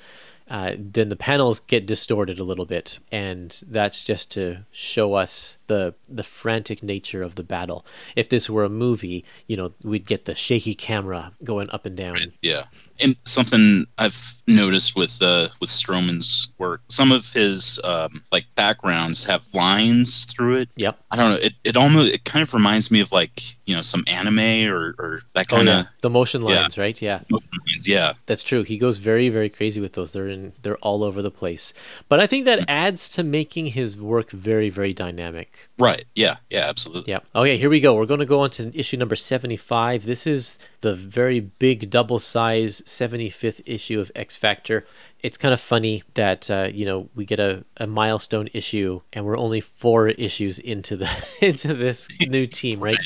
Uh, then the panels get distorted a little bit, and that's just to show us the the frantic nature of the battle. If this were a movie, you know, we'd get the shaky camera going up and down. Yeah, and something I've noticed with uh, with Stroman's work, some of his um, like backgrounds have lines through it. Yep. I don't know. It, it almost it kind of reminds me of like you know some anime or, or that kind of oh, yeah. the motion lines, yeah. right? Yeah. Motion lines, yeah. That's true. He goes very very crazy with those. They're in they're all over the place. But I think that mm-hmm. adds to making his work very very dynamic. Right. Yeah. Yeah. Absolutely. Yeah. Oh, okay. Here we go. We're going to go on to issue number seventy five. This is the very big double size 75th issue of X Factor. It's kind of funny that uh, you know we get a, a milestone issue and we're only four issues into the into this new team, right?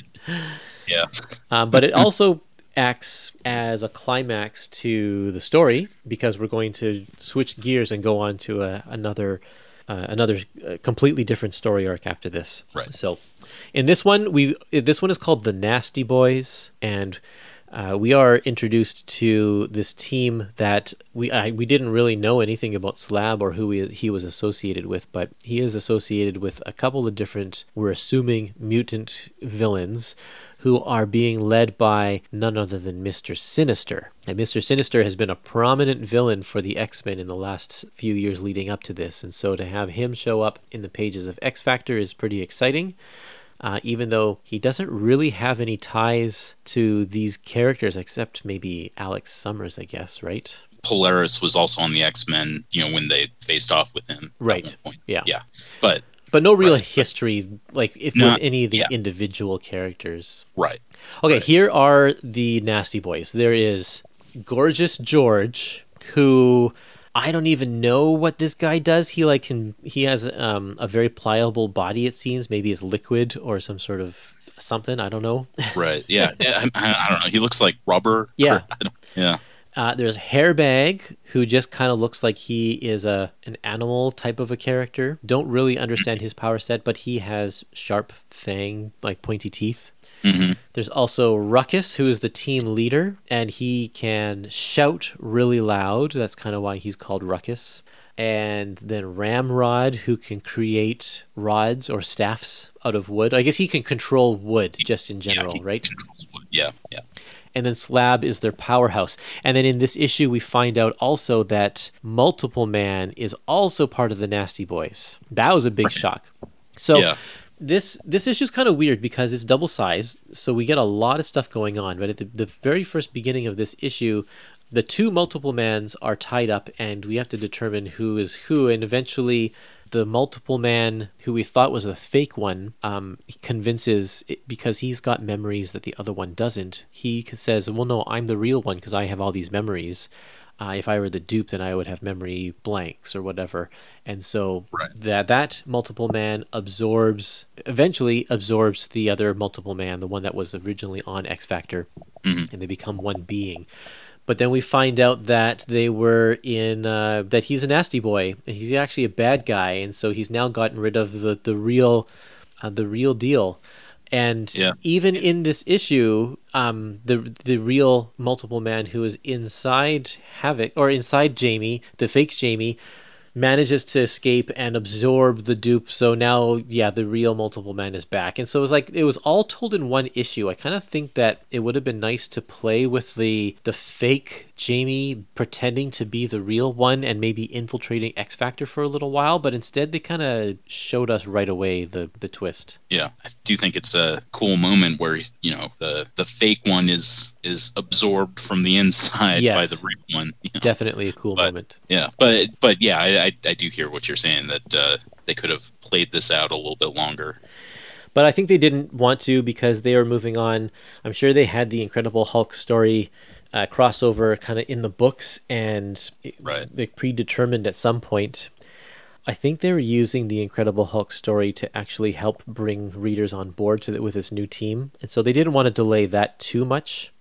Yeah. Um, but it also acts as a climax to the story because we're going to switch gears and go on to a, another uh, another uh, completely different story arc after this. Right. So, in this one, we this one is called the Nasty Boys, and uh, we are introduced to this team that we I, we didn't really know anything about Slab or who he, he was associated with, but he is associated with a couple of different, we're assuming, mutant villains who are being led by none other than Mr. Sinister. And Mr. Sinister has been a prominent villain for the X Men in the last few years leading up to this, and so to have him show up in the pages of X Factor is pretty exciting. Uh, even though he doesn't really have any ties to these characters except maybe Alex Summers, I guess, right? Polaris was also on the X Men. You know when they faced off with him. Right. Yeah. Yeah, but But no real Right, but- history, like if No, with any of the yeah. individual characters. right. Okay, Right. here are the Nasty Boys. There is Gorgeous George, who I don't even know what this guy does. He like can he has um, a very pliable body. It seems maybe it's liquid or some sort of something. I don't know. Right. Yeah. I, I don't know. He looks like rubber. Yeah. Yeah. Uh, there's Hairbag, who just kind of looks like he is a an animal type of a character. Don't really understand his power set, but he has sharp fang, like pointy teeth. Hmm There's also Ruckus, who is the team leader, and he can shout really loud. That's kind of why he's called Ruckus. And then Ramrod, who can create rods or staffs out of wood. I guess he can control wood just in general, yeah, right? Yeah. Yeah. and then Slab is their powerhouse. And then in this issue, we find out also that Multiple Man is also part of the Nasty Boys. That was a big shock. So Yeah. This this issue is kind of weird because it's double sized, so we get a lot of stuff going on. But at the, the very first beginning of this issue, the two Multiple Mans are tied up, and we have to determine who is who, and eventually. the multiple man who we thought was a fake one um, convinces because he's got memories that the other one doesn't. He says, "Well, no, I'm the real one because I have all these memories." Uh, if I were the dupe, then I would have memory blanks or whatever. And so Right. that that multiple man absorbs, eventually absorbs the other multiple man, the one that was originally on X Factor, and they become one being. But then we find out that they were in uh, that he's a nasty boy. and He's actually a bad guy, and so he's now gotten rid of the the real, uh, the real deal. And Yeah. even in this issue, um, the the real multiple man who is inside Havoc or inside Jamie, the fake Jamie, manages to escape and absorb the dupe. So now, yeah, the real multiple man is back. And so it was like it was all told in one issue. I kind of think that it would have been nice to play with the the fake Jamie pretending to be the real one and maybe infiltrating X Factor for a little while, but instead they kind of showed us right away the the twist. Yeah, I do think it's a cool moment where you know the the fake one is is absorbed from the inside Yes. by the real one. you know? Definitely a cool But- moment. Yeah, but but yeah, I, I I do hear what you're saying that uh, they could have played this out a little bit longer. But I think they didn't want to because they were moving on. I'm sure they had the Incredible Hulk story uh, crossover kind of in the books and Right. predetermined at some point. I think they were using the Incredible Hulk story to actually help bring readers on board to the, with this new team, and so they didn't want to delay that too much.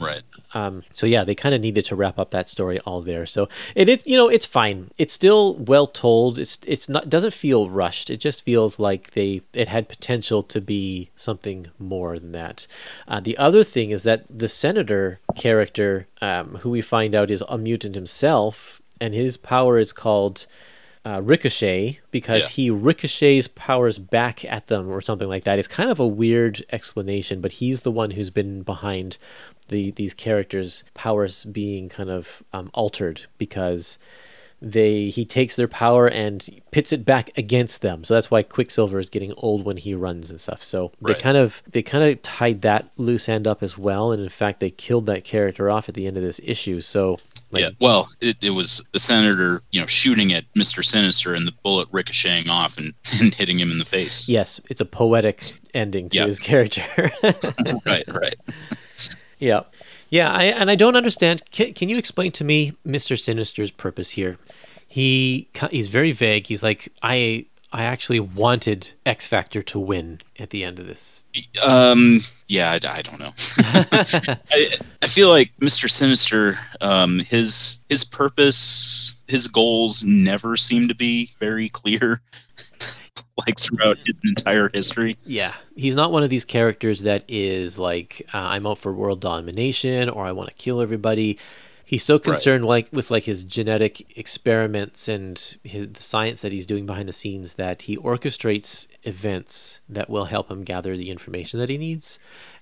Right. Um, so yeah, they kind of needed to wrap up that story all there. So it, it, you know, it's fine. It's still well told. It's it's not doesn't feel rushed. It just feels like they it had potential to be something more than that. Uh, the other thing is that the senator character, um, who we find out is a mutant himself, and his power is called. Uh, ricochet because Yeah. he ricochets powers back at them or something like that. It's kind of a weird explanation, but he's the one who's been behind the these characters' powers being kind of um, altered because they he takes their power and pits it back against them. So that's why Quicksilver is getting old when he runs and stuff. So they kind of they kind of tied that loose end up as well, and in fact they killed that character off at the end of this issue. So like, yeah. Well, it, it was the senator, you know, shooting at Mister Sinister and the bullet ricocheting off and, and hitting him in the face. yes, it's a poetic ending to Yeah. his character. right. Right. Yeah, yeah, I, and I don't understand. Can, can you explain to me Mister Sinister's purpose here? He he's very vague. He's like, I I actually wanted X Factor to win at the end of this. Um. Yeah. I, I don't know. I, I feel like Mister Sinister, um, his his purpose, his goals never seem to be very clear. like throughout his entire history. Yeah, he's not one of these characters that is like, uh, I'm out for world domination or I want to kill everybody. He's so concerned like with like his genetic experiments and his, the science that he's doing behind the scenes that he orchestrates events that will help him gather the information that he needs.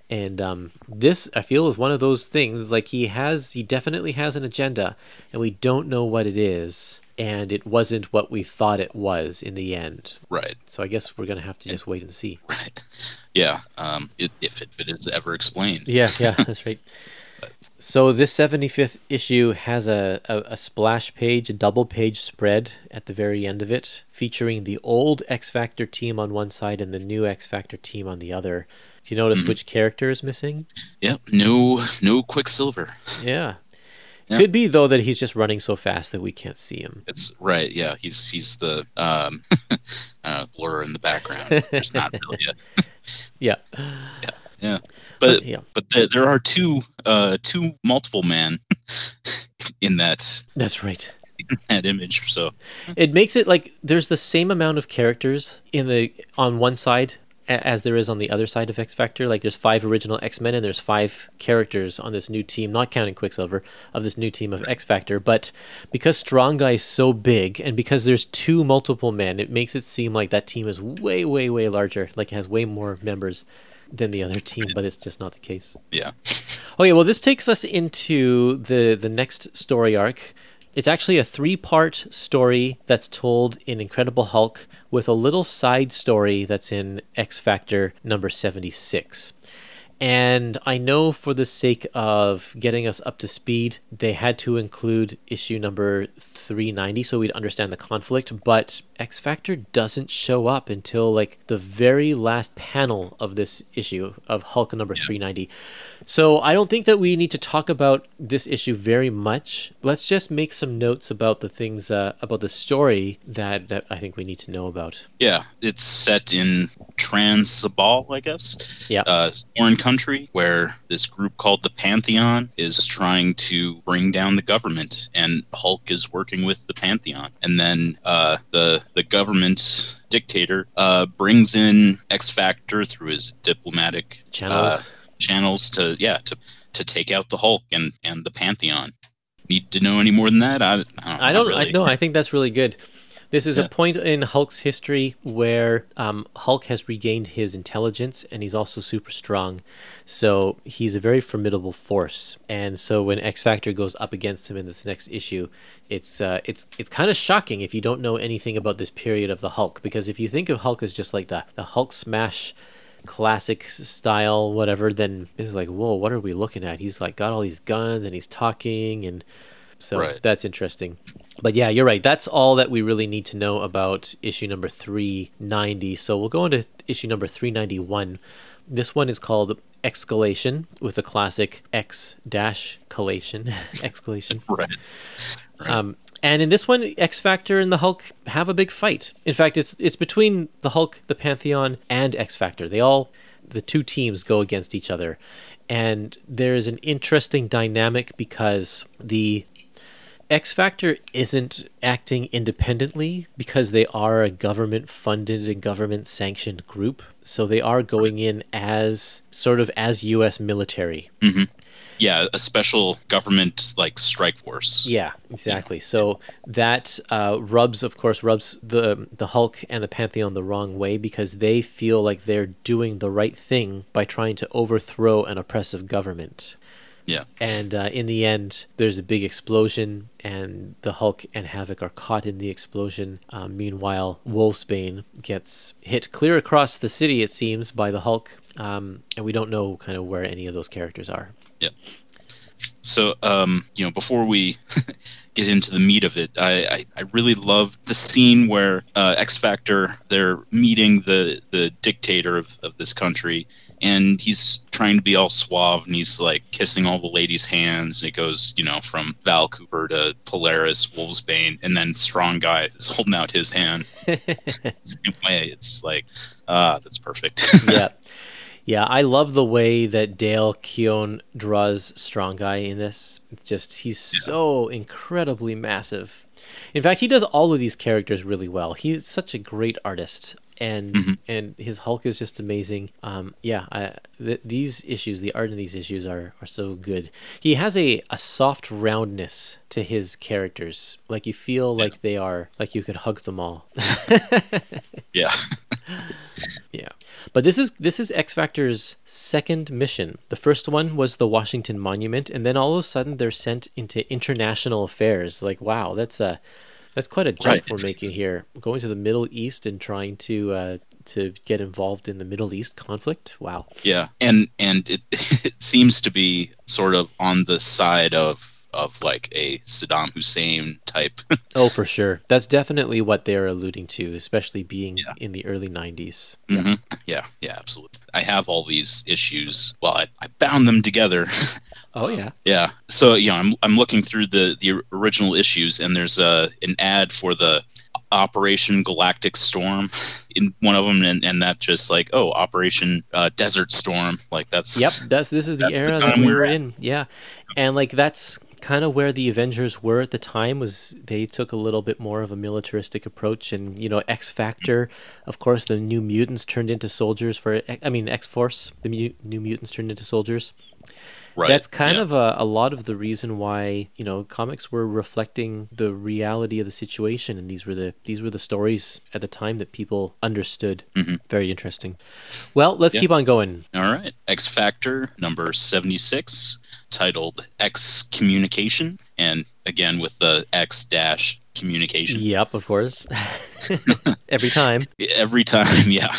And um, this, I feel, is one of those things. Like he has, he definitely has an agenda, and we don't know what it is. And it wasn't what we thought it was in the end. Right. So I guess we're gonna have to just wait and see. Right. Yeah. Um. It, if, it, if it is ever explained. Yeah, yeah, that's right. So this 75th issue has a, a, a splash page, a double page spread at the very end of it, featuring the old X Factor team on one side and the new X Factor team on the other. Do you notice which character is missing? Yep. No. No Quicksilver. Yeah. Yeah. Could be though that he's just running so fast that we can't see him. It's right. Yeah. He's he's the um, uh, blur in the background. There's not really a Yeah. yeah. But yeah. but there, there are two uh two multiple man in that That's right. that image. So It makes it like there's the same amount of characters in the on one side as there is on the other side of X Factor. Like there's five original X Men and there's five characters on this new team, not counting Quicksilver, of this new team of X Factor. But because Strong Guy is so big and because there's two multiple men, it makes it seem like that team is way, way, way larger. Like it has way more members than the other team, but it's just not the case. yeah. Okay, well, this takes us into the the next story arc. It's actually a three-part story that's told in Incredible Hulk with a little side story that's in X Factor number 76. And I know for the sake of getting us up to speed, they had to include issue number 390 so we'd understand the conflict, but X Factor doesn't show up until like the very last panel of this issue of Hulk number 390. So I don't think that we need to talk about this issue very much. Let's just make some notes about the things uh, about the story that, that I think we need to know about. Yeah, it's set in Trans-Sabal, I guess. Yeah. Uh, foreign country where this group called the Pantheon is trying to bring down the government, and Hulk is working with the Pantheon. And then uh, the the government dictator uh, brings in X Factor through his diplomatic Channels. uh, channels to yeah to to take out the Hulk and and the Pantheon. Need to know any more than that? I, I don't. I don't. Really. I no. I think that's really good. This is Yeah. a point in Hulk's history where um, Hulk has regained his intelligence and he's also super strong. So he's a very formidable force. And so when X Factor goes up against him in this next issue, it's uh, it's it's kind of shocking if you don't know anything about this period of the Hulk. Because if you think of Hulk as just like the the Hulk smash classic style whatever then it's like whoa what are we looking at he's like got all these guns and he's talking and so Right. that's interesting but yeah you're right that's all that we really need to know about issue number 390 so we'll go into issue number 391 this one is called escalation with a classic x dash collation escalation Right. Right. um, and in this one, X Factor and the Hulk have a big fight. In fact, it's it's between the Hulk, the Pantheon, and X Factor. They all, the two teams, go against each other, and there's an interesting dynamic because the X Factor isn't acting independently because they are a government funded and government sanctioned group. So they are going in as sort of as US military. yeah, a special government like strike force. Yeah, exactly. So that uh, rubs, of course, rubs the the Hulk and the Pantheon the wrong way because they feel like they're doing the right thing by trying to overthrow an oppressive government. Yeah. And uh, in the end, there's a big explosion, and the Hulk and Havoc are caught in the explosion. Um, meanwhile, Wolfsbane gets hit clear across the city, it seems, by the Hulk, um, and we don't know kind of where any of those characters are. Yeah. So, um, you know, before we get into the meat of it, I, I, I really love the scene where uh, X Factor they're meeting the the dictator of, of this country, and he's trying to be all suave, and he's like kissing all the ladies' hands. And it goes, you know, from Val Cooper to Polaris, Wolfsbane, and then Strong Guy is holding out his hand. Same way, it's like, ah, that's perfect. yeah. Yeah, I love the way that Dale Keown draws Strong Guy in this. It's just he's so incredibly massive. In fact, he does all of these characters really well. He's such a great artist, and and his Hulk is just amazing. Um, yeah, I, th- these issues, the art in these issues are are so good. He has a a soft roundness to his characters. Like you feel like they are like you could hug them all. yeah. Yeah. But this is this is X Factor's second mission. The first one was the Washington Monument, and then all of a sudden they're sent into international affairs. Like, wow, that's a that's quite a jump Right. we're making here. Going to the Middle East and trying to uh, to get involved in the Middle East conflict. Wow. Yeah, and and it it seems to be sort of on the side of of like a Saddam Hussein type. Oh, for sure. That's definitely what they're alluding to, especially being Yeah. in the early '90s. Mhm. yeah, yeah, absolutely. I have all these issues. Well, I, I bound them together. Oh yeah. yeah. So you know, I'm I'm looking through the the original issues, and there's a an ad for the Operation Galactic Storm in one of them, and, and that just like oh Operation uh, Desert Storm, like that's Yep, that's this is the That's the era that we we're were at. in. Yeah, and like that's kind of where the Avengers were at the time. Was they took a little bit more of a militaristic approach, and you know X Factor, of course, the New Mutants turned into soldiers for. I mean X Force, the mu- New Mutants turned into soldiers. Right. That's kind yeah. of a, a lot of the reason why you know comics were reflecting the reality of the situation, and these were the these were the stories at the time that people understood. Mhm. Very interesting. Well, let's Yeah. keep on going. All right. X Factor number 76, titled X Communication. And again, with the X dash communication. Yep, of course. Every time. every time yeah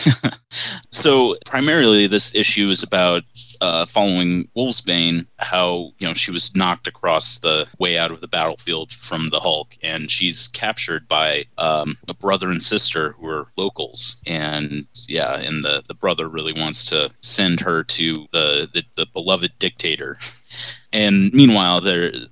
so primarily this issue is about uh, following wolfsbane how you know she was knocked across the way out of the battlefield from the hulk and she's captured by um, a brother and sister who are locals and yeah and the, the brother really wants to send her to the, the, the beloved dictator and meanwhile the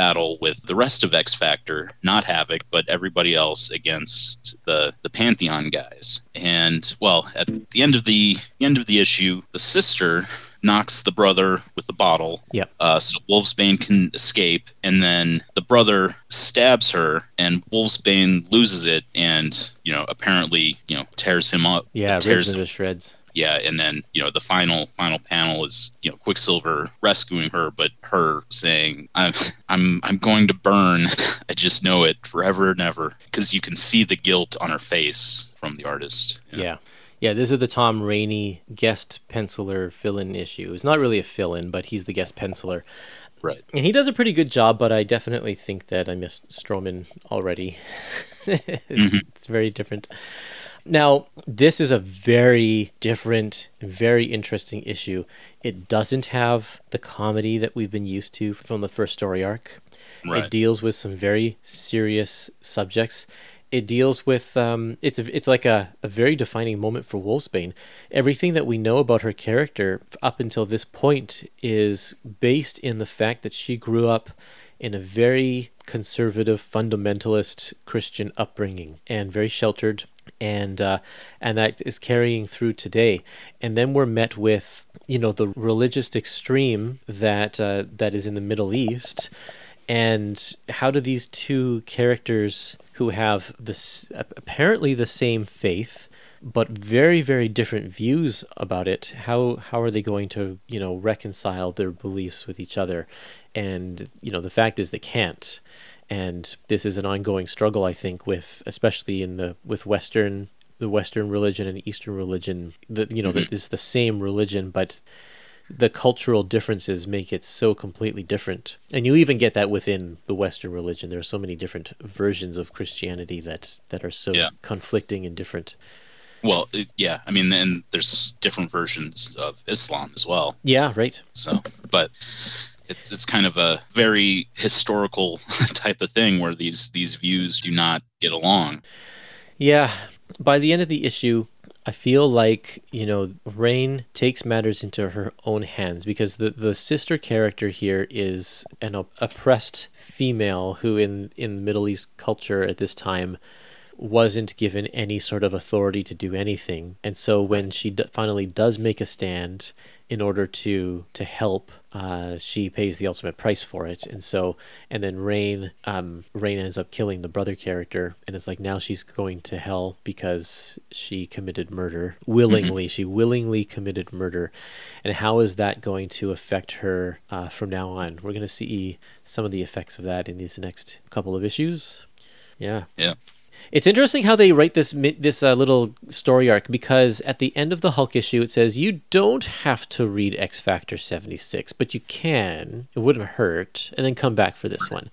battle with the rest of X Factor, not Havoc, but everybody else against the the Pantheon guys. And well, at the end of the, end of the issue, the sister knocks the brother with the bottle. Yep. Uh, so Wolfsbane can escape, and then the brother stabs her, and Wolfsbane loses it, and you know apparently you know tears him up. Yeah, tears into shreds. Yeah and then you know the final final panel is you know quicksilver rescuing her but her saying i'm i'm i'm going to burn i just know it forever and ever because you can see the guilt on her face from the artist Yeah. yeah. this is the Tom Raney guest penciler fill-in issue. It's not really a fill-in, but he's the guest penciler. right And he does a pretty good job, but I definitely think that I missed Stroman already. it's, it's very different. Now, this is a very different, very interesting issue. It doesn't have the comedy that we've been used to from the first story arc. Right. It deals with some very serious subjects. It deals with um, it's a, it's like a, a very defining moment for Wolfsbane. Everything that we know about her character up until this point is based in the fact that she grew up in a very conservative, fundamentalist Christian upbringing and very sheltered, and uh, and that is carrying through today. And then we're met with you know the religious extreme that uh, that is in the Middle East, and how do these two characters who have this apparently the same faith but very very different views about it how how are they going to you know reconcile their beliefs with each other and you know the fact is they can't and this is an ongoing struggle i think with especially in the with western the western religion and eastern religion that you know that mm-hmm. is the same religion but the cultural differences make it so completely different. And you even get that within the Western religion. There are so many different versions of Christianity that that are so Yeah. conflicting and different. well it, yeah i mean then there's different versions of islam as well Yeah, right. so but it's it's kind of a very historical type of thing where these these views do not get along Yeah. By the end of the issue, I feel like, you know, Rahne takes matters into her own hands because the, the sister character here is an op- oppressed female who, in, in Middle East culture at this time, wasn't given any sort of authority to do anything. And so when she d- finally does make a stand in order to to help, uh, she pays the ultimate price for it. And so and then Rahne um, Rahne ends up killing the brother character, and it's like now she's going to hell because she committed murder willingly. she willingly committed murder, and how is that going to affect her uh, from now on? We're going to see some of the effects of that in these next couple of issues. Yeah. yeah It's interesting how they write this this uh, little story arc because at the end of the Hulk issue it says you don't have to read X Factor 76, but you can. It wouldn't hurt, and then come back for this one.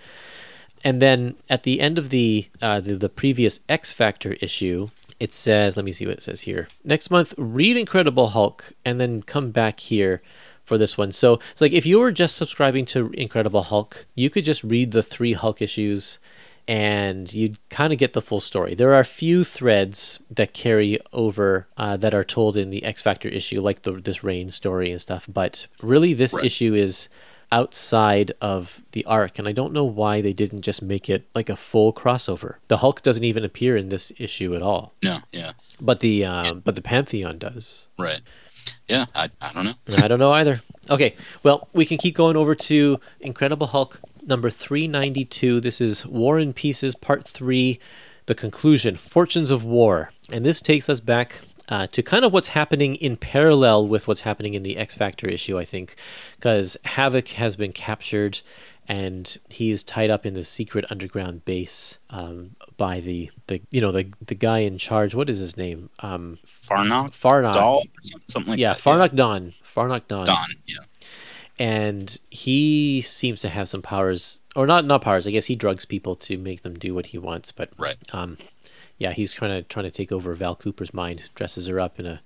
And then at the end of the uh, the, the previous X Factor issue, it says, let me see what it says here. Next month, read Incredible Hulk, and then come back here for this one. So it's like if you were just subscribing to Incredible Hulk, you could just read the three Hulk issues and you kind of get the full story. There are a few threads that carry over uh, that are told in the X Factor issue, like the this Rahne story and stuff. But really, this Right. issue is outside of the arc, and I don't know why they didn't just make it like a full crossover. The Hulk doesn't even appear in this issue at all, no yeah but the uh, but the Pantheon does. right yeah i, I don't know I don't know either. Okay, well, we can keep going over to Incredible Hulk number 392. This is War and Pieces, part three, the conclusion Fortunes of War. And this takes us back uh, to kind of what's happening in parallel with what's happening in the X Factor issue, I think, because Havoc has been captured and he's tied up in the secret underground base um, by the, the you know the the guy in charge. What is his name? Um, farnock Farnock. or something, like yeah, that Farnock Don. Farnock Don. don yeah and he seems to have some powers or not not powers i guess he drugs people to make them do what he wants but right um yeah, he's kind of trying to take over Val Cooper's mind, dresses her up in a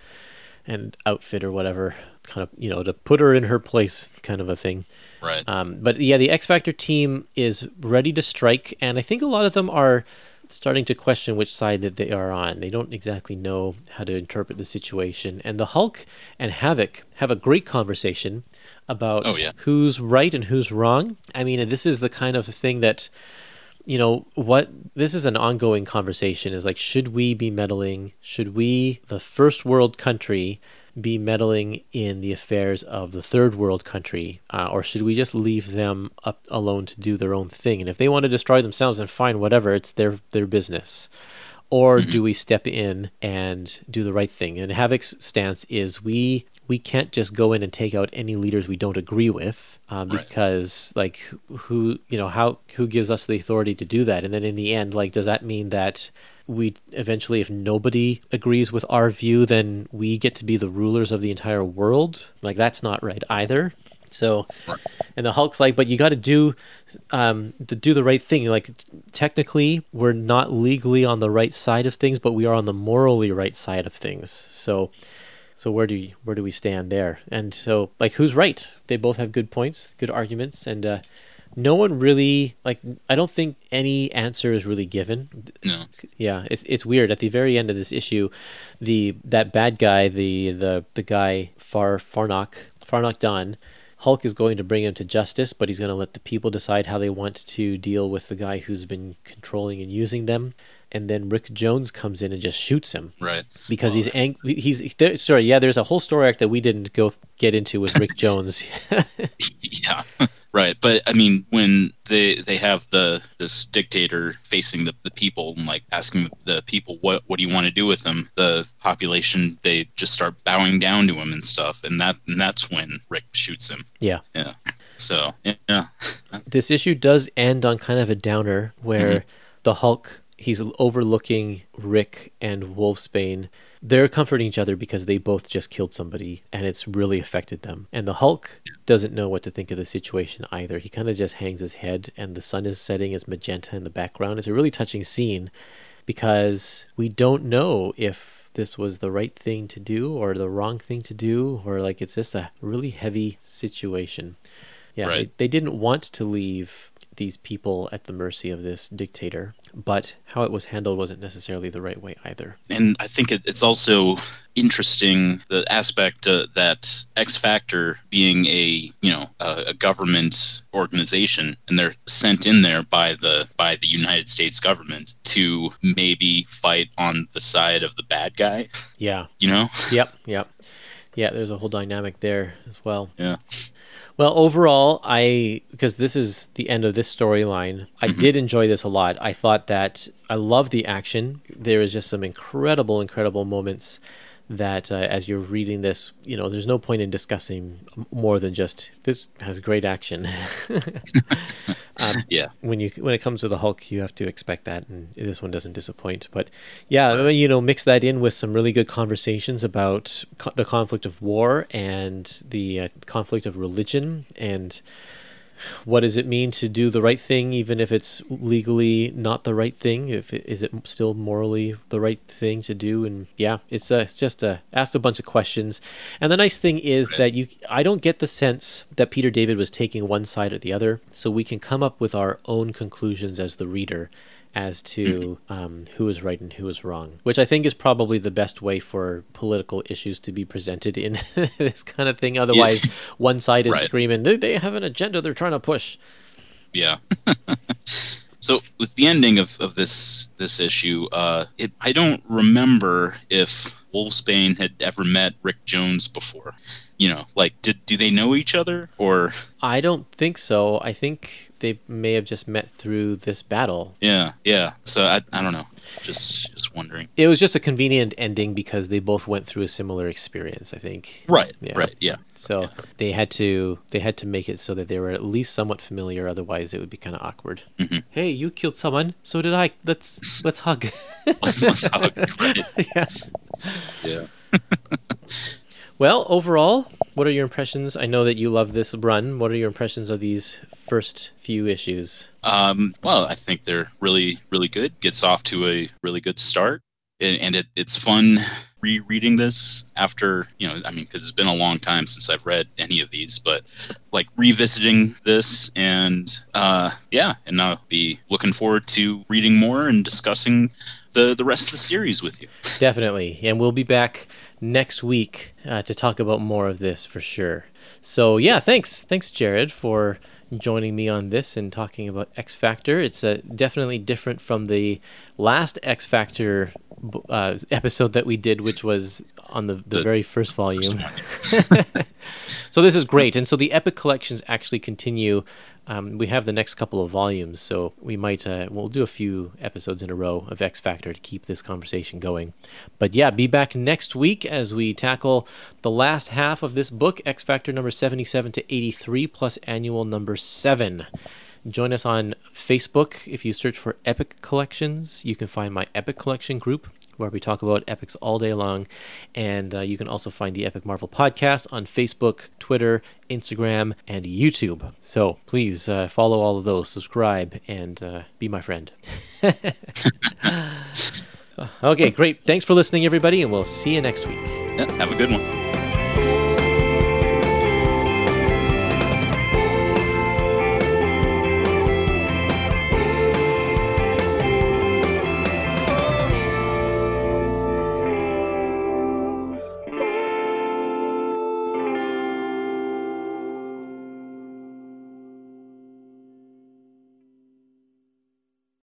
an outfit or whatever, kind of you know to put her in her place, kind of a thing. Right. Um, but yeah, the X Factor team is ready to strike, and I think a lot of them are starting to question which side that they are on. They don't exactly know how to interpret the situation. And the Hulk and Havoc have a great conversation about Oh, yeah. who's right and who's wrong. I mean, this is the kind of thing that you know what this is an ongoing conversation is like should we be meddling should we the first world country be meddling in the affairs of the third world country uh, or should we just leave them up alone to do their own thing? And if they want to destroy themselves then fine whatever it's their their business. Or do we step in and do the right thing? And havoc's stance is we we can't just go in and take out any leaders we don't agree with um, Right. because like who you know how who gives us the authority to do that? And then in the end like does that mean that we eventually if nobody agrees with our view then we get to be the rulers of the entire world like that's not right either so and the hulk's like but you got to do um to do the right thing like t- technically we're not legally on the right side of things but we are on the morally right side of things so so where do you, where do we stand there? And so like who's right? They both have good points, good arguments, and uh, no one really like. I don't think any answer is really given. No. Yeah, it's it's weird. At the very end of this issue, the that bad guy, the the the guy Far Farnock Farnock Don, Hulk is going to bring him to justice, but he's going to let the people decide how they want to deal with the guy who's been controlling and using them. And then Rick Jones comes in and just shoots him Right. because he's angry. he's there, sorry yeah there's a whole story arc that we didn't go get into with Rick Jones Yeah. Right. But I mean, when they they have the this dictator facing the, the people and like asking the people what what do you want to do with them, the population they just start bowing down to him and stuff, and that and that's when Rick shoots him. yeah Yeah. So yeah. this issue does end on kind of a downer where mm-hmm. the Hulk he's overlooking Rick and Wolfsbane. They're comforting each other because they both just killed somebody and it's really affected them. And the Hulk doesn't know what to think of the situation either. He kind of just hangs his head and the sun is setting as magenta in the background. It's a really touching scene because we don't know if this was the right thing to do or the wrong thing to do or like it's just a really heavy situation. Yeah, Right. they, they didn't want to leave these people at the mercy of this dictator, but how it was handled wasn't necessarily the right way either. and I think it, it's also interesting the aspect uh, that X Factor being a you know a, a government organization and they're sent in there by the by the United States government to maybe fight on the side of the bad guy. Yeah. You know? Yep. Yep. Yeah, there's a whole dynamic there as well. Yeah. Well, overall, I because this is the end of this storyline, I mm-hmm. did enjoy this a lot. I thought that I love the action. There is just some incredible, incredible moments that uh, as you're reading this, you know, there's no point in discussing more than just this has great action. um, Yeah. when you when it comes to the Hulk, you have to expect that, and this one doesn't disappoint. But yeah, I mean, you know, mix that in with some really good conversations about co- the conflict of war and the uh, conflict of religion and what does it mean to do the right thing even if it's legally not the right thing? If it, is it still morally the right thing to do? And yeah it's, uh, it's just uh, asked a bunch of questions. And the nice thing is Right. that you i don't get the sense that peter david was taking one side or the other. So we can come up with our own conclusions as the reader as to um, who is right and who is wrong, which I think is probably the best way for political issues to be presented in this kind of thing. Otherwise, one side is Right. screaming, they, they have an agenda they're trying to push. Yeah. so with the ending of, of this this issue, uh, it, I don't remember if Wolfsbane had ever met Rick Jones before. You know, like did do they know each other or I don't think so. I think they may have just met through this battle. yeah yeah. So I I don't know. Just just wondering. It was just a convenient ending because they both went through a similar experience, I think. Right Yeah. right yeah So they had to they had to make it so that they were at least somewhat familiar. Otherwise, it would be kind of awkward. Mhm. Hey, you killed someone. So did I. Let's let's hug. Let's hug, right. yeah. yeah. Well, overall, what are your impressions? I know that you love this run. What are your impressions of these first few issues? Um, well, I think they're really, really good. Gets off to a really good start, and, it, it's fun rereading this after you know. I mean, because it's been a long time since I've read any of these, but like revisiting this, and uh, yeah, and I'll be looking forward to reading more and discussing the the rest of the series with you. Definitely, and we'll be back next week uh, to talk about more of this for sure. So yeah, thanks, thanks, Jared, for joining me on this and talking about X Factor. It's uh, definitely different from the last X Factor uh, episode that we did, which was on the, the, the very first volume. so this is great, and so the Epic collections actually continue um, we have the next couple of volumes, so we might uh, we'll do a few episodes in a row of X Factor to keep this conversation going. But yeah, be back next week as we tackle the last half of this book, X Factor number seventy-seven to eighty-three, plus annual number seven. Join us on Facebook. If you search for Epic Collections, you can find my Epic Collection group where we talk about epics all day long. And uh, you can also find the Epic Marvel podcast on Facebook, Twitter, Instagram, and YouTube. So please uh, follow all of those, subscribe, and uh, be my friend. okay, great. Thanks for listening, everybody, and we'll see you next week. Yeah, have a good one.